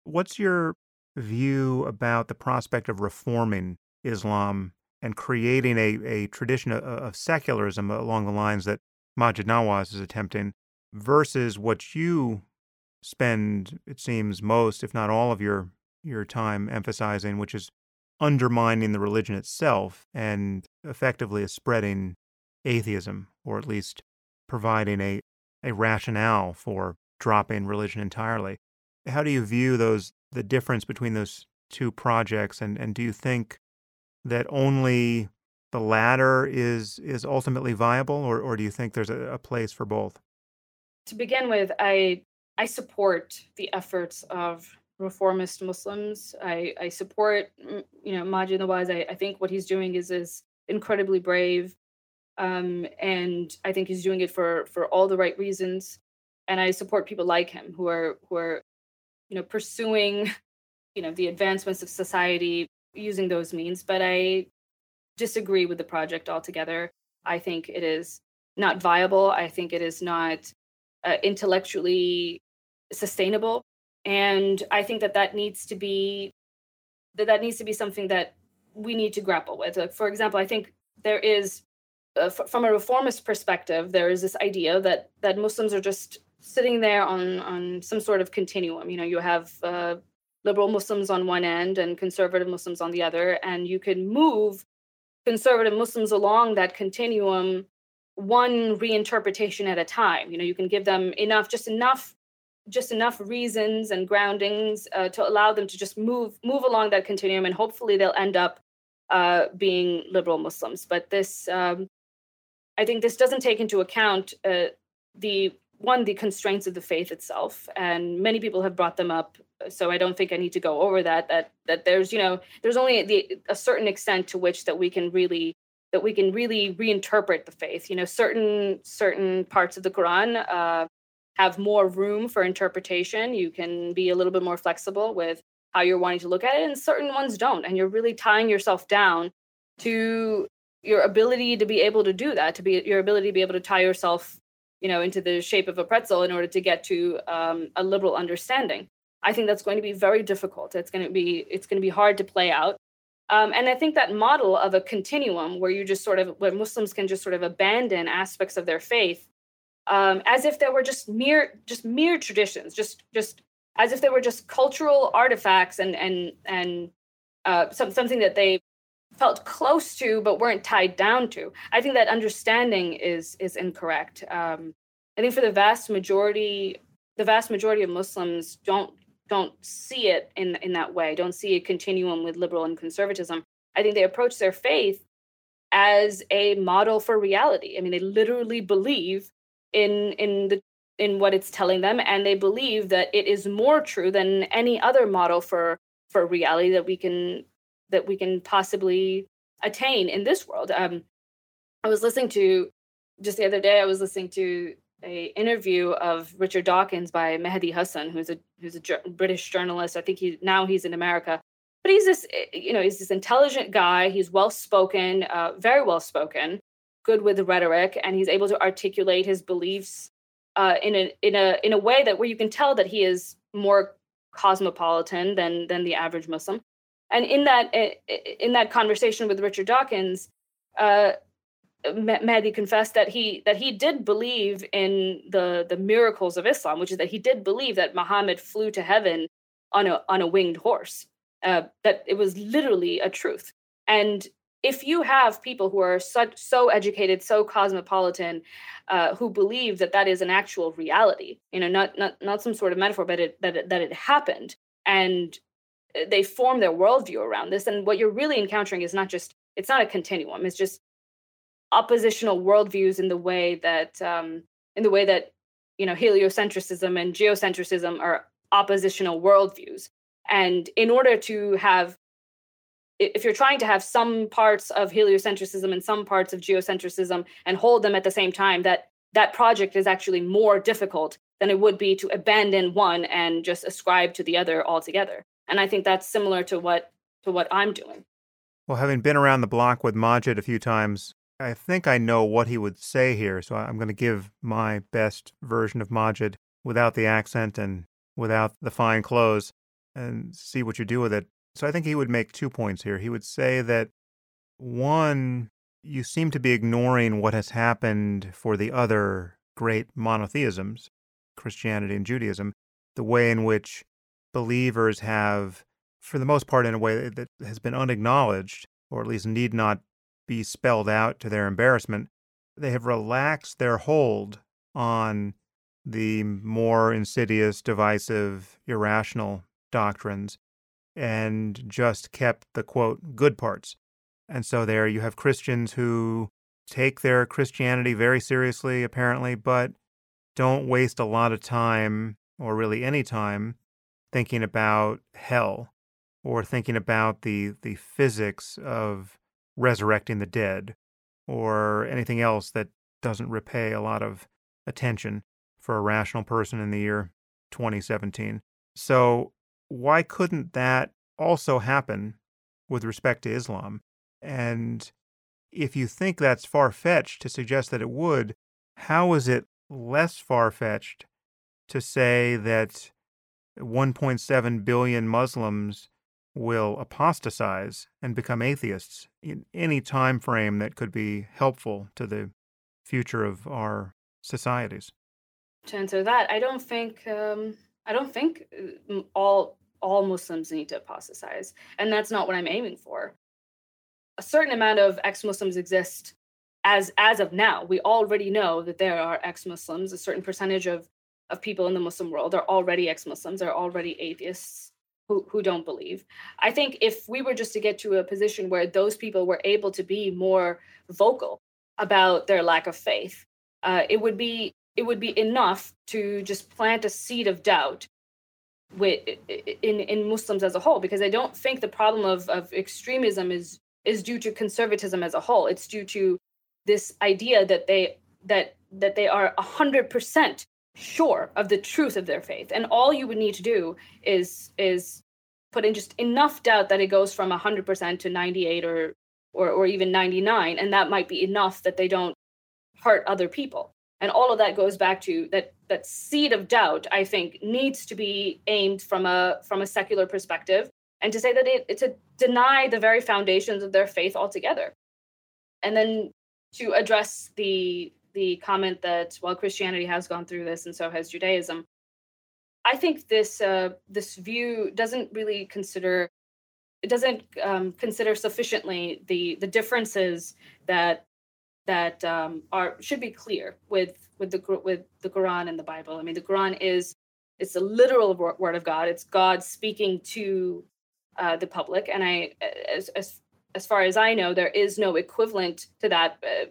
[SPEAKER 1] What's your view about the prospect of reforming Islam and creating a, a tradition of, of secularism along the lines that Maajid Nawaz is attempting versus what you spend, it seems, most, if not all of your your time emphasizing, which is undermining the religion itself and effectively spreading atheism, or at least providing a, a rationale for dropping religion entirely. How do you view those the difference between those two projects and, and do you think that only the latter is is ultimately viable or, or do you think there's a, a place for both?
[SPEAKER 2] To begin with, I I support the efforts of reformist Muslims. I, I support, mm, you know, Maajid Nawaz. I, I think what he's doing is is incredibly brave, um, and I think he's doing it for for all the right reasons. And I support people like him who are who are, you know, pursuing, you know, the advancements of society using those means. But I disagree with the project altogether. I think it is not viable. I think it is not uh, intellectually sustainable and i think that that needs to be that that needs to be something that we need to grapple with. Like for example i think there is uh, f- from a reformist perspective there is this idea that that muslims are just sitting there on on some sort of continuum. You know you have uh, liberal muslims on one end and conservative muslims on the other and you can move conservative muslims along that continuum one reinterpretation at a time. You know you can give them enough just enough just enough reasons and groundings uh, to allow them to just move move along that continuum, and hopefully they'll end up uh, being liberal Muslims. But this, um, I think, this doesn't take into account uh, the one the constraints of the faith itself, and many people have brought them up. So I don't think I need to go over that. That that there's you know there's only the, a certain extent to which that we can really that we can really reinterpret the faith. You know, certain certain parts of the Quran uh, have more room for interpretation. You can be a little bit more flexible with how you're wanting to look at it, and certain ones don't. And you're really tying yourself down to your ability to be able to do that, to be your ability to be able to tie yourself, you know, into the shape of a pretzel in order to get to um, a liberal understanding. I think that's going to be very difficult. It's going to be it's going to be hard to play out. Um, and I think that model of a continuum where you just sort of where Muslims can just sort of abandon aspects of their faith um, as if they were just mere just mere traditions, just just as if they were just cultural artifacts and and and uh, some, something that they felt close to but weren't tied down to. I think that understanding is is incorrect. Um, I think for the vast majority, the vast majority of Muslims don't don't see it in in that way. Don't see a continuum with liberal and conservatism. I think they approach their faith as a model for reality. I mean, they literally believe in in the in what it's telling them and they believe that it is more true than any other model for for reality that we can that we can possibly attain in this world. Um i was listening to just the other day i was listening to a interview of richard dawkins by mehdi hasan who's a who's a british journalist. I think he now he's in america. But he's this you know he's this intelligent guy. He's well spoken uh, very well spoken good with rhetoric and he's able to articulate his beliefs uh, in a in a in a way that where you can tell that he is more cosmopolitan than than the average Muslim. And in that in that conversation with Richard Dawkins, uh, confessed that he that he did believe in the the miracles of Islam, which is that he did believe that Muhammad flew to heaven on a on a winged horse. Uh, that it was literally a truth. And if you have people who are so educated, so cosmopolitan, uh, who believe that that is an actual reality, you know, not not not some sort of metaphor, but it, that it, that it happened, and uh, they form their worldview around this. And what you're really encountering is not just it's not a continuum. It's just oppositional worldviews in the way that um, in the way that you know heliocentrism and geocentrism are oppositional worldviews. And in order to have if you're trying to have some parts of heliocentrism and some parts of geocentrism and hold them at the same time that that project is actually more difficult than it would be to abandon one and just ascribe to the other altogether. And i think that's similar to what to what i'm doing.
[SPEAKER 1] Well having been around the block with Maajid a few times i think i know what he would say here so i'm going to give my best version of Maajid without the accent and without the fine clothes and see what you do with it so I think he would make two points here. He would say that one, you seem to be ignoring what has happened for the other great monotheisms, Christianity and Judaism, the way in which believers have, for the most part, in a way that has been unacknowledged, or at least need not be spelled out to their embarrassment, they have relaxed their hold on the more insidious, divisive, irrational doctrines and just kept the quote good parts. And so there you have Christians who take their Christianity very seriously, apparently, but don't waste a lot of time or really any time thinking about hell or thinking about the, the physics of resurrecting the dead or anything else that doesn't repay a lot of attention for a rational person in the year 2017. So why couldn't that also happen with respect to Islam? And if you think that's far fetched to suggest that it would, how is it less far fetched to say that 1.7 billion Muslims will apostatize and become atheists in any time frame that could be helpful to the future of our societies?
[SPEAKER 2] To answer that, I don't think um, I don't think uh, all all Muslims need to apostatize. And that's not what I'm aiming for. A certain amount of ex-Muslims exist as as of now. We already know that there are ex-Muslims. A certain percentage of of people in the Muslim world are already ex-Muslims, are already atheists who, who don't believe. I think if we were just to get to a position where those people were able to be more vocal about their lack of faith, uh, it would be it would be enough to just plant a seed of doubt with in in Muslims as a whole because I don't think the problem of of extremism is is due to conservatism as a whole. It's due to this idea that they that that they are a hundred percent sure of the truth of their faith, and all you would need to do is is put in just enough doubt that it goes from a hundred percent to ninety eight or or or even ninety nine, and that might be enough that they don't hurt other people and all of that goes back to that that seed of doubt i think needs to be aimed from a from a secular perspective and to say that it, to deny the very foundations of their faith altogether. And then to address the the comment that while christianity has gone through this and so has judaism i think this uh, this view doesn't really consider it doesn't um, consider sufficiently the the differences that that um, are should be clear with with the with the Quran and the Bible. I mean, the Quran is it's a literal word of God. It's God speaking to uh, the public, and I, as as as far as I know, there is no equivalent to that uh,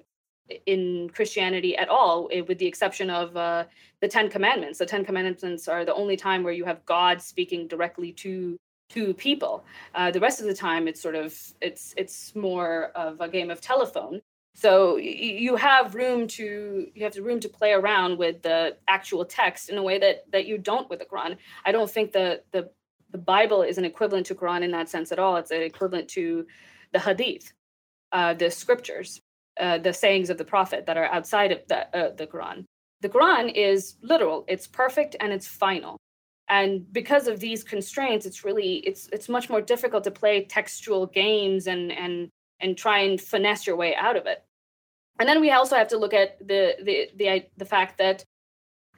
[SPEAKER 2] in Christianity at all, eh, with the exception of uh, the Ten Commandments. The Ten Commandments are the only time where you have God speaking directly to to people. Uh, the rest of the time, it's sort of it's it's more of a game of telephone so you have room to you have the room to play around with the actual text in a way that that you don't with the quran. I don't think the the the bible is an equivalent to quran in that sense at all. It's an equivalent to the hadith uh, the scriptures uh, the sayings of the prophet that are outside of the, uh, the quran. The quran is literal. It's perfect and it's final. And because of these constraints it's really it's it's much more difficult to play textual games and and and try and finesse your way out of it and then we also have to look at the the the the fact that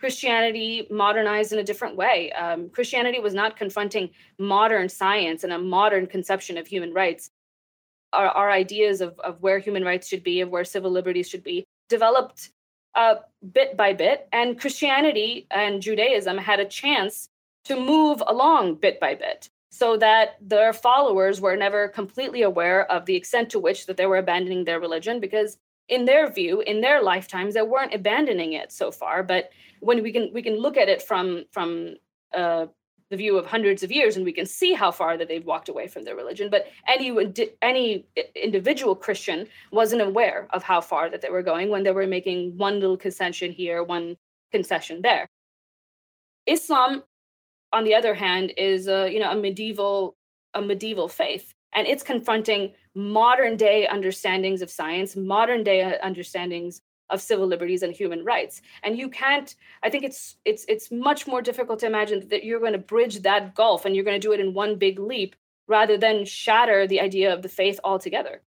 [SPEAKER 2] Christianity modernized in a different way. Um, Christianity was not confronting modern science and a modern conception of human rights. Our, our ideas of, of where human rights should be, of where civil liberties should be, developed uh, bit by bit. And Christianity and Judaism had a chance to move along bit by bit so that their followers were never completely aware of the extent to which that they were abandoning their religion because in their view in their lifetimes they weren't abandoning it so far but when we can we can look at it from from uh, the view of hundreds of years and we can see how far that they've walked away from their religion. But any any individual christian wasn't aware of how far that they were going when they were making one little concession here one concession there. Islam on the other hand is a you know a medieval a medieval faith and it's confronting modern day understandings of science modern day uh, understandings of civil liberties and human rights. And you can't i think it's it's it's much more difficult to imagine that you're going to bridge that gulf and you're going to do it in one big leap rather than shatter the idea of the faith altogether.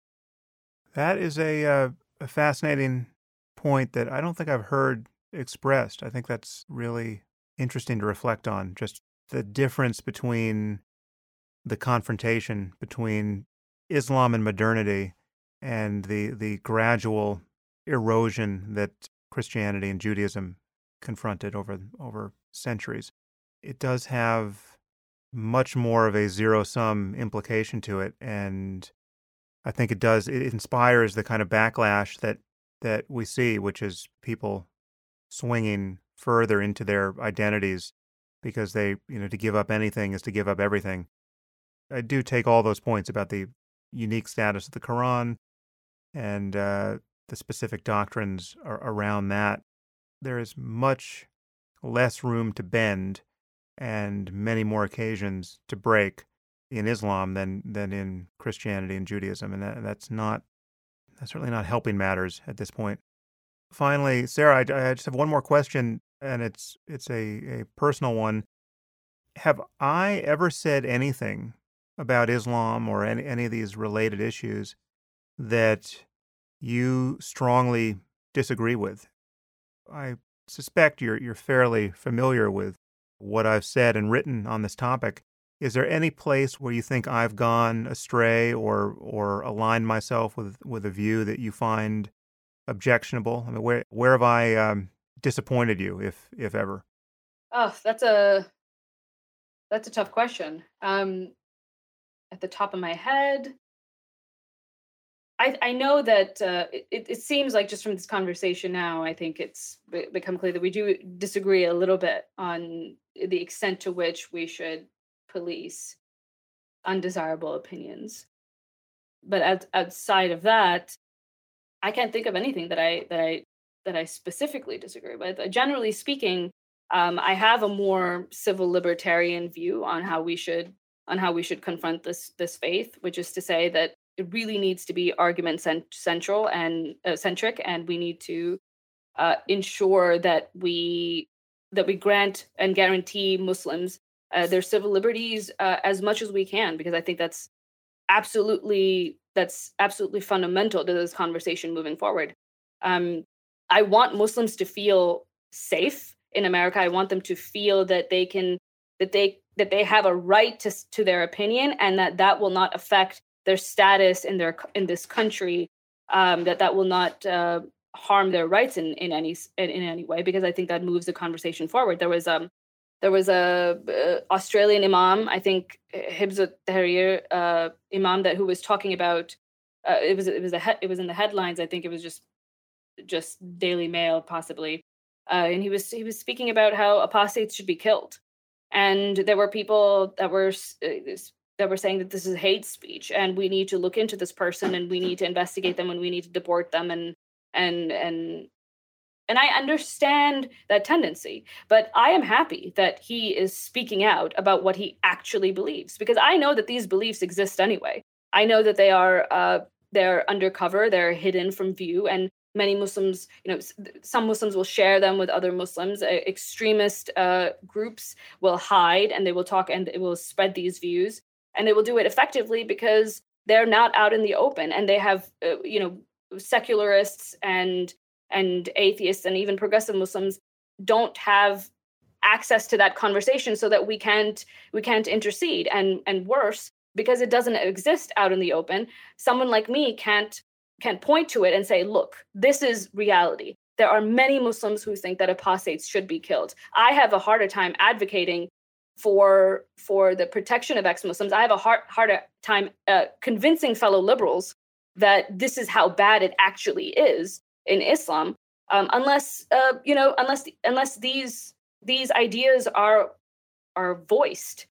[SPEAKER 1] That is a, uh, a fascinating point that i don't think i've heard expressed. I think that's really interesting to reflect on just the difference between the confrontation between Islam and modernity and the the gradual erosion that Christianity and Judaism confronted over over centuries. It does have much more of a zero sum implication to it, and I think it does. It inspires the kind of backlash that that we see, which is people swinging further into their identities because they, you know, to give up anything is to give up everything. I do take all those points about the unique status of the Quran and uh, the specific doctrines around that. There is much less room to bend and many more occasions to break in Islam than than in Christianity and Judaism, and that, that's not that's certainly not helping matters at this point. Finally, Sarah, I, I just have one more question and it's it's a, a personal one. Have I ever said anything about Islam or any, any of these related issues that you strongly disagree with? I suspect you're you're fairly familiar with what I've said and written on this topic. Is there any place where you think I've gone astray or or aligned myself with with a view that you find objectionable? I mean, where where have I um, disappointed you, if if ever?
[SPEAKER 2] Oh, that's a that's a tough question. Um, at the top of my head, I I know that uh, it it seems like just from this conversation now, I think it's become clear that we do disagree a little bit on the extent to which we should police undesirable opinions. But outside of that, I can't think of anything that I that I that I specifically disagree with. Uh, generally speaking, um, I have a more civil libertarian view on how we should on how we should confront this this faith, which is to say that it really needs to be argument cent- central and uh, centric, and we need to uh, ensure that we that we grant and guarantee Muslims uh, their civil liberties uh, as much as we can, because I think that's absolutely that's absolutely fundamental to this conversation moving forward. Um, I want Muslims to feel safe in America. I want them to feel that they can that they that they have a right to to their opinion and that that will not affect their status in their in this country. Um, that that will not uh, harm their rights in in any in, in, any way because I think that moves the conversation forward. There was um there was a uh, Australian imam, I think Hizb Tahrir uh, imam that who was talking about uh, it was it was a he- it was in the headlines. I think it was just just Daily Mail possibly, uh, and he was he was speaking about how apostates should be killed, and there were people that were uh, that were saying that this is hate speech, and we need to look into this person, and we need to investigate them, and we need to deport them, and and and and I understand that tendency, but I am happy that he is speaking out about what he actually believes because I know that these beliefs exist anyway. I know that they are uh, they're undercover, they're hidden from view, and many Muslims, you know, some Muslims will share them with other Muslims. Extremist uh, groups will hide and they will talk and it will spread these views, and they will do it effectively because they're not out in the open and they have, uh, you know, secularists and and atheists and even progressive Muslims don't have access to that conversation so that we can't we can't intercede and and worse because it doesn't exist out in the open someone like me can't can point to it and say look this is reality. There are many muslims who think that apostates should be killed. I have a harder time advocating for for the protection of ex-muslims. I have a hard harder time uh, convincing fellow liberals that this is how bad it actually is in islam um, unless uh, you know unless unless these these ideas are are voiced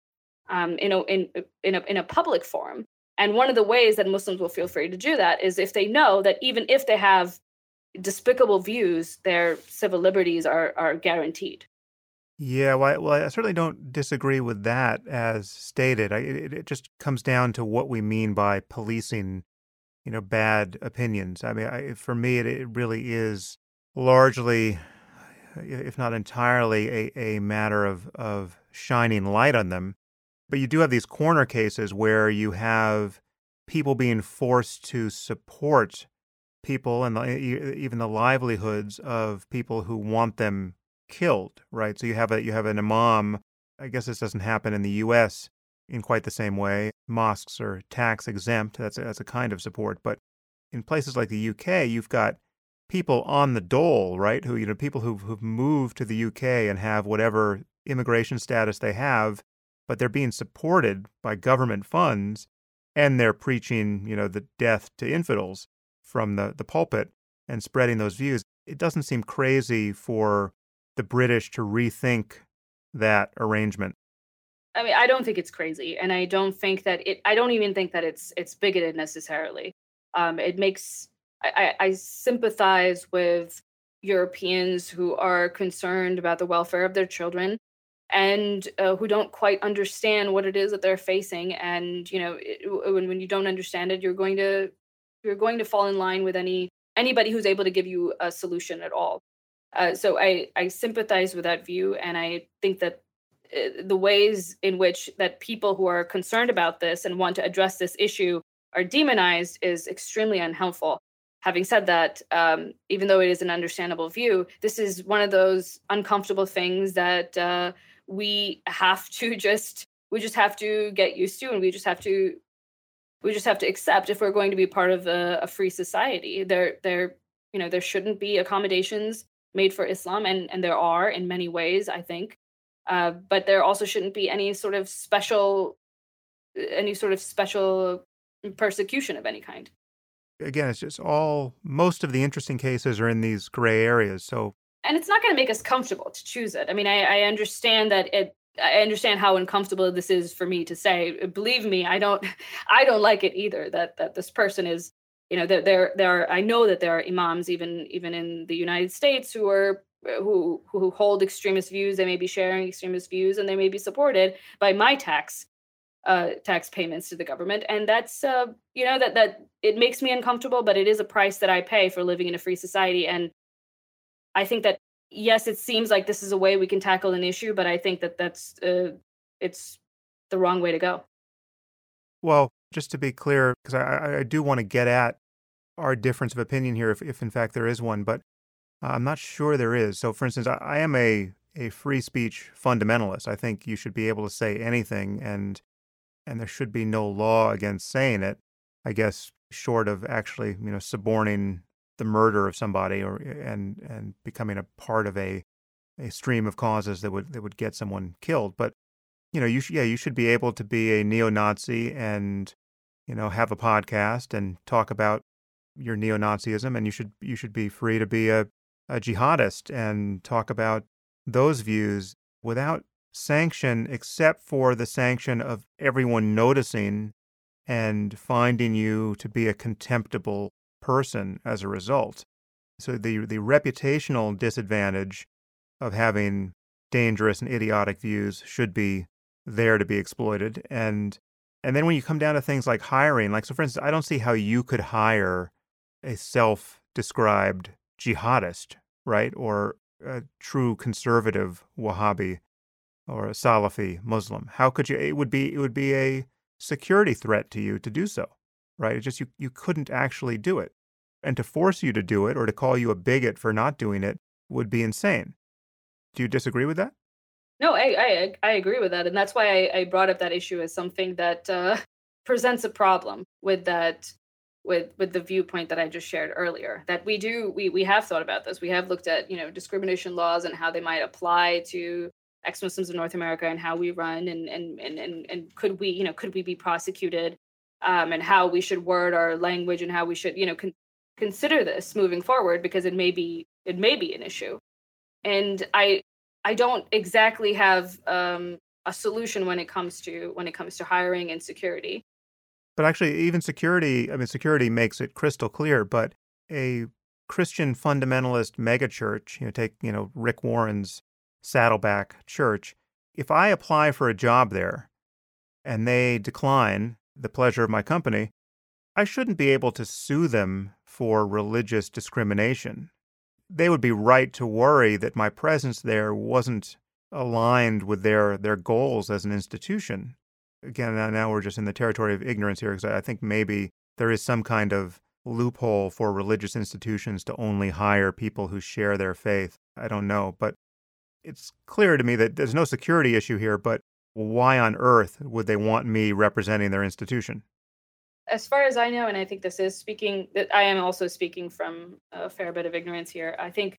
[SPEAKER 2] um, in a in in a in a public forum. And one of the ways that Muslims will feel free to do that is if they know that even if they have despicable views, their civil liberties are are guaranteed.
[SPEAKER 1] Yeah, well, I, well, I certainly don't disagree with that as stated. I, it, it just comes down to what we mean by policing, you know, bad opinions. I mean, I, for me, it, it really is largely if not entirely, a, a matter of, of shining light on them. But you do have these corner cases where you have people being forced to support people and the, even the livelihoods of people who want them killed, right? So you have a you have an imam. I guess this doesn't happen in the U.S. in quite the same way. Mosques are tax exempt. That's a, that's a kind of support, but in places like the U.K., you've got people on the dole, right? Who you know, people who've who've moved to the UK and have whatever immigration status they have, but they're being supported by government funds, and they're preaching, you know, the death to infidels from the the pulpit and spreading those views. It doesn't seem crazy for the British to rethink that arrangement.
[SPEAKER 2] I mean, I don't think it's crazy, and I don't think that it. I don't even think that it's it's bigoted necessarily. Um, it makes I, I sympathize with Europeans who are concerned about the welfare of their children and uh, who don't quite understand what it is that they're facing and you know it, when, when you don't understand it you're going to you're going to fall in line with any anybody who's able to give you a solution at all. Uh, so i i sympathize with that view and i think that uh, the ways in which that people who are concerned about this and want to address this issue are demonized is extremely unhelpful. Having said that, um, even though it is an understandable view, this is one of those uncomfortable things that uh, we have to just we just have to get used to, and we just have to we just have to accept if we're going to be part of a, a free society. There, there, you know, there shouldn't be accommodations made for Islam, and and there are in many ways, I think. Uh, but there also shouldn't be any sort of special any sort of special persecution of any kind
[SPEAKER 1] again, it's just all most of the interesting cases are in these gray areas. So,
[SPEAKER 2] and it's not going to make us comfortable to choose it. I mean, I, I understand that it. I understand how uncomfortable this is for me to say. Believe me, I don't. I don't like it either. That that this person is. You know, there there there are. I know that there are imams even even in the United States who are who who hold extremist views. They may be sharing extremist views, and they may be supported by my tax uh, tax payments to the government, and that's uh, you know that that it makes me uncomfortable, but it is a price that I pay for living in a free society. And I think that yes, it seems like this is a way we can tackle an issue, but I think that that's uh, it's the wrong way to go.
[SPEAKER 1] Well, just to be clear, because I, I do want to get at our difference of opinion here, if, if in fact there is one, but I'm not sure there is. So, for instance, I, I am a a free speech fundamentalist. I think you should be able to say anything, and and there should be no law against saying it. I guess short of actually, you know, suborning the murder of somebody or and and becoming a part of a a stream of causes that would that would get someone killed. But you know, you should yeah, you should be able to be a neo-Nazi and you know have a podcast and talk about your neo-Nazism, and you should you should be free to be a a jihadist and talk about those views without sanction except for the sanction of everyone noticing and finding you to be a contemptible person as a result. So the the reputational disadvantage of having dangerous and idiotic views should be there to be exploited and and then when you come down to things like hiring like so for instance I don't see how you could hire a self-described jihadist right or a true conservative wahhabi or a Salafi Muslim. How could you? It would be it would be a security threat to you to do so, right? It just you you couldn't actually do it, and to force you to do it or to call you a bigot for not doing it would be insane. Do you disagree with that?
[SPEAKER 2] No, I I, I agree with that, and that's why I, I brought up that issue as something that uh, presents a problem with that with with the viewpoint that I just shared earlier. That we do we we have thought about this. We have looked at you know discrimination laws and how they might apply to ex-Muslims in North America and how we run and and and and, and could we you know could we be prosecuted um, and how we should word our language and how we should you know con- consider this moving forward because it may be it may be an issue. And i i don't exactly have um, a solution when it comes to when it comes to hiring and security.
[SPEAKER 1] But actually even security i mean security makes it crystal clear but a christian fundamentalist megachurch you know take you know rick warren's saddleback church if i apply for a job there and they decline the pleasure of my company, I shouldn't be able to sue them for religious discrimination. They would be right to worry that my presence there wasn't aligned with their, their goals as an institution. Again, now we're just in the territory of ignorance here because I think maybe there is some kind of loophole for religious institutions to only hire people who share their faith. I don't know, but it's clear to me that there's no security issue here, but why on earth would they want me representing their institution?
[SPEAKER 2] As far as I know, and I think this is speaking, that I am also speaking from a fair bit of ignorance here. I think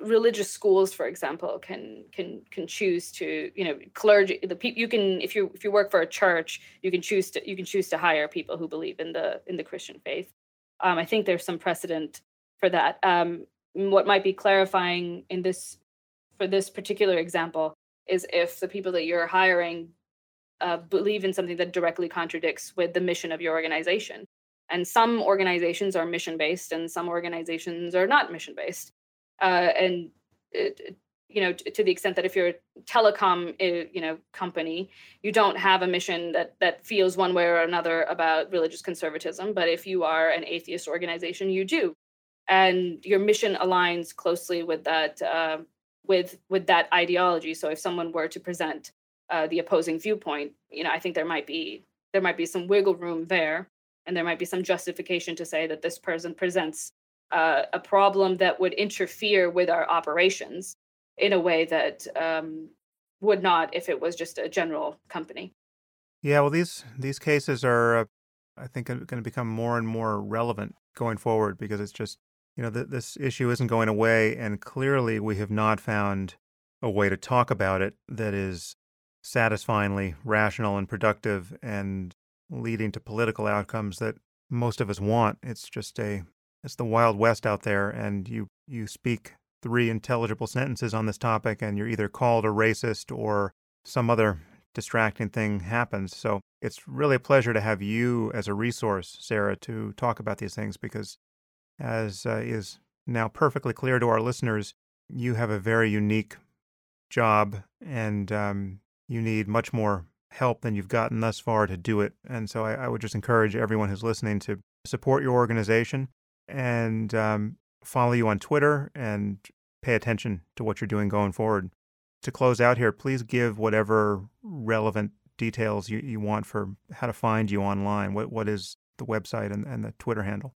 [SPEAKER 2] religious schools, for example, can can can choose to, you know, clergy. The people you can, if you if you work for a church, you can choose to you can choose to hire people who believe in the in the Christian faith. Um, I think there's some precedent for that. Um, what might be clarifying in this for this particular example is if the people that you're hiring uh, believe in something that directly contradicts with the mission of your organization. And some organizations are mission based, and some organizations are not mission based. Uh, and it, you know, to, the extent that if you're a telecom, you know, company, you don't have a mission that that feels one way or another about religious conservatism. But if you are an atheist organization, you do, and your mission aligns closely with that uh, with with that ideology. So if someone were to present uh, the opposing viewpoint, you know, I think there might be there might be some wiggle room there, and there might be some justification to say that this person presents uh, a problem that would interfere with our operations in a way that um, would not if it was just a general company.
[SPEAKER 1] Yeah, well, these these cases are, uh, I think, going to become more and more relevant going forward because it's just you know, th- this issue isn't going away, and clearly we have not found a way to talk about it that is satisfyingly rational and productive and leading to political outcomes that most of us want. It's just a it's the wild west out there and you you speak three intelligible sentences on this topic and you're either called a racist or some other distracting thing happens. So it's really a pleasure to have you as a resource, Sarah, to talk about these things because as uh, is now perfectly clear to our listeners, you have a very unique job and um, you need much more help than you've gotten thus far to do it. And so I, I would just encourage everyone who's listening to support your organization and um, follow you on Twitter and pay attention to what you're doing going forward. To close out here, please give whatever relevant details you, you want for how to find you online. What what is the website and, and the Twitter handle?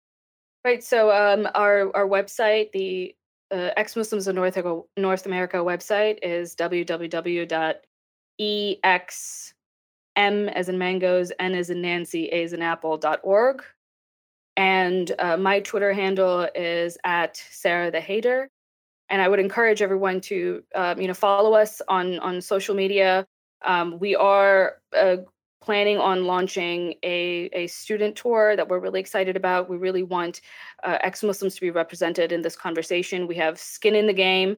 [SPEAKER 2] Right. So um, our our website, the uh, ex Muslims of North North America website is www.exm as in mangoes, n as in Nancy, a as in apple.org. And uh, my Twitter handle is at Sarah the Haider. And I would encourage everyone to, um, you know, follow us on on social media. Um, we are uh, planning on launching a, a student tour that we're really excited about. We really want uh, ex Muslims to be represented in this conversation. We have skin in the game,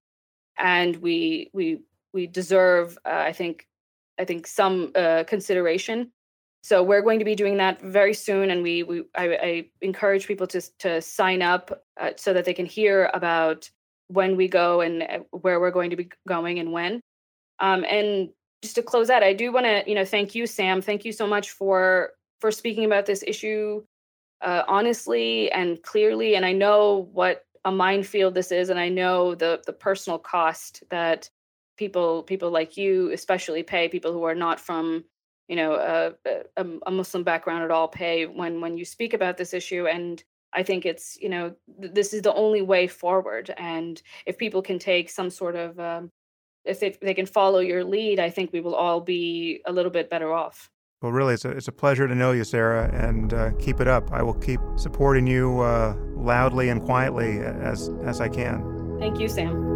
[SPEAKER 2] and we we we deserve, uh, I think, I think some uh, consideration. So we're going to be doing that very soon, and we we I, I encourage people to to sign up uh, so that they can hear about when we go and uh, where we're going to be going and when. Um, and just to close out, I do want to, you know, thank you, Sam. Thank you so much for for speaking about this issue uh, honestly and clearly. And I know what a minefield this is, and I know the the personal cost that people people like you especially pay people who are not from you know a, a, a muslim background at all pay when when you speak about this issue and i think it's you know th- this is the only way forward and if people can take some sort of um, if they, they can follow your lead, I think we will all be a little bit better off.
[SPEAKER 1] Well, really, it's a, it's a pleasure to know you, Sarah, and uh, keep it up. I will keep supporting you uh, loudly and quietly as, as I can.
[SPEAKER 2] Thank you, Sam.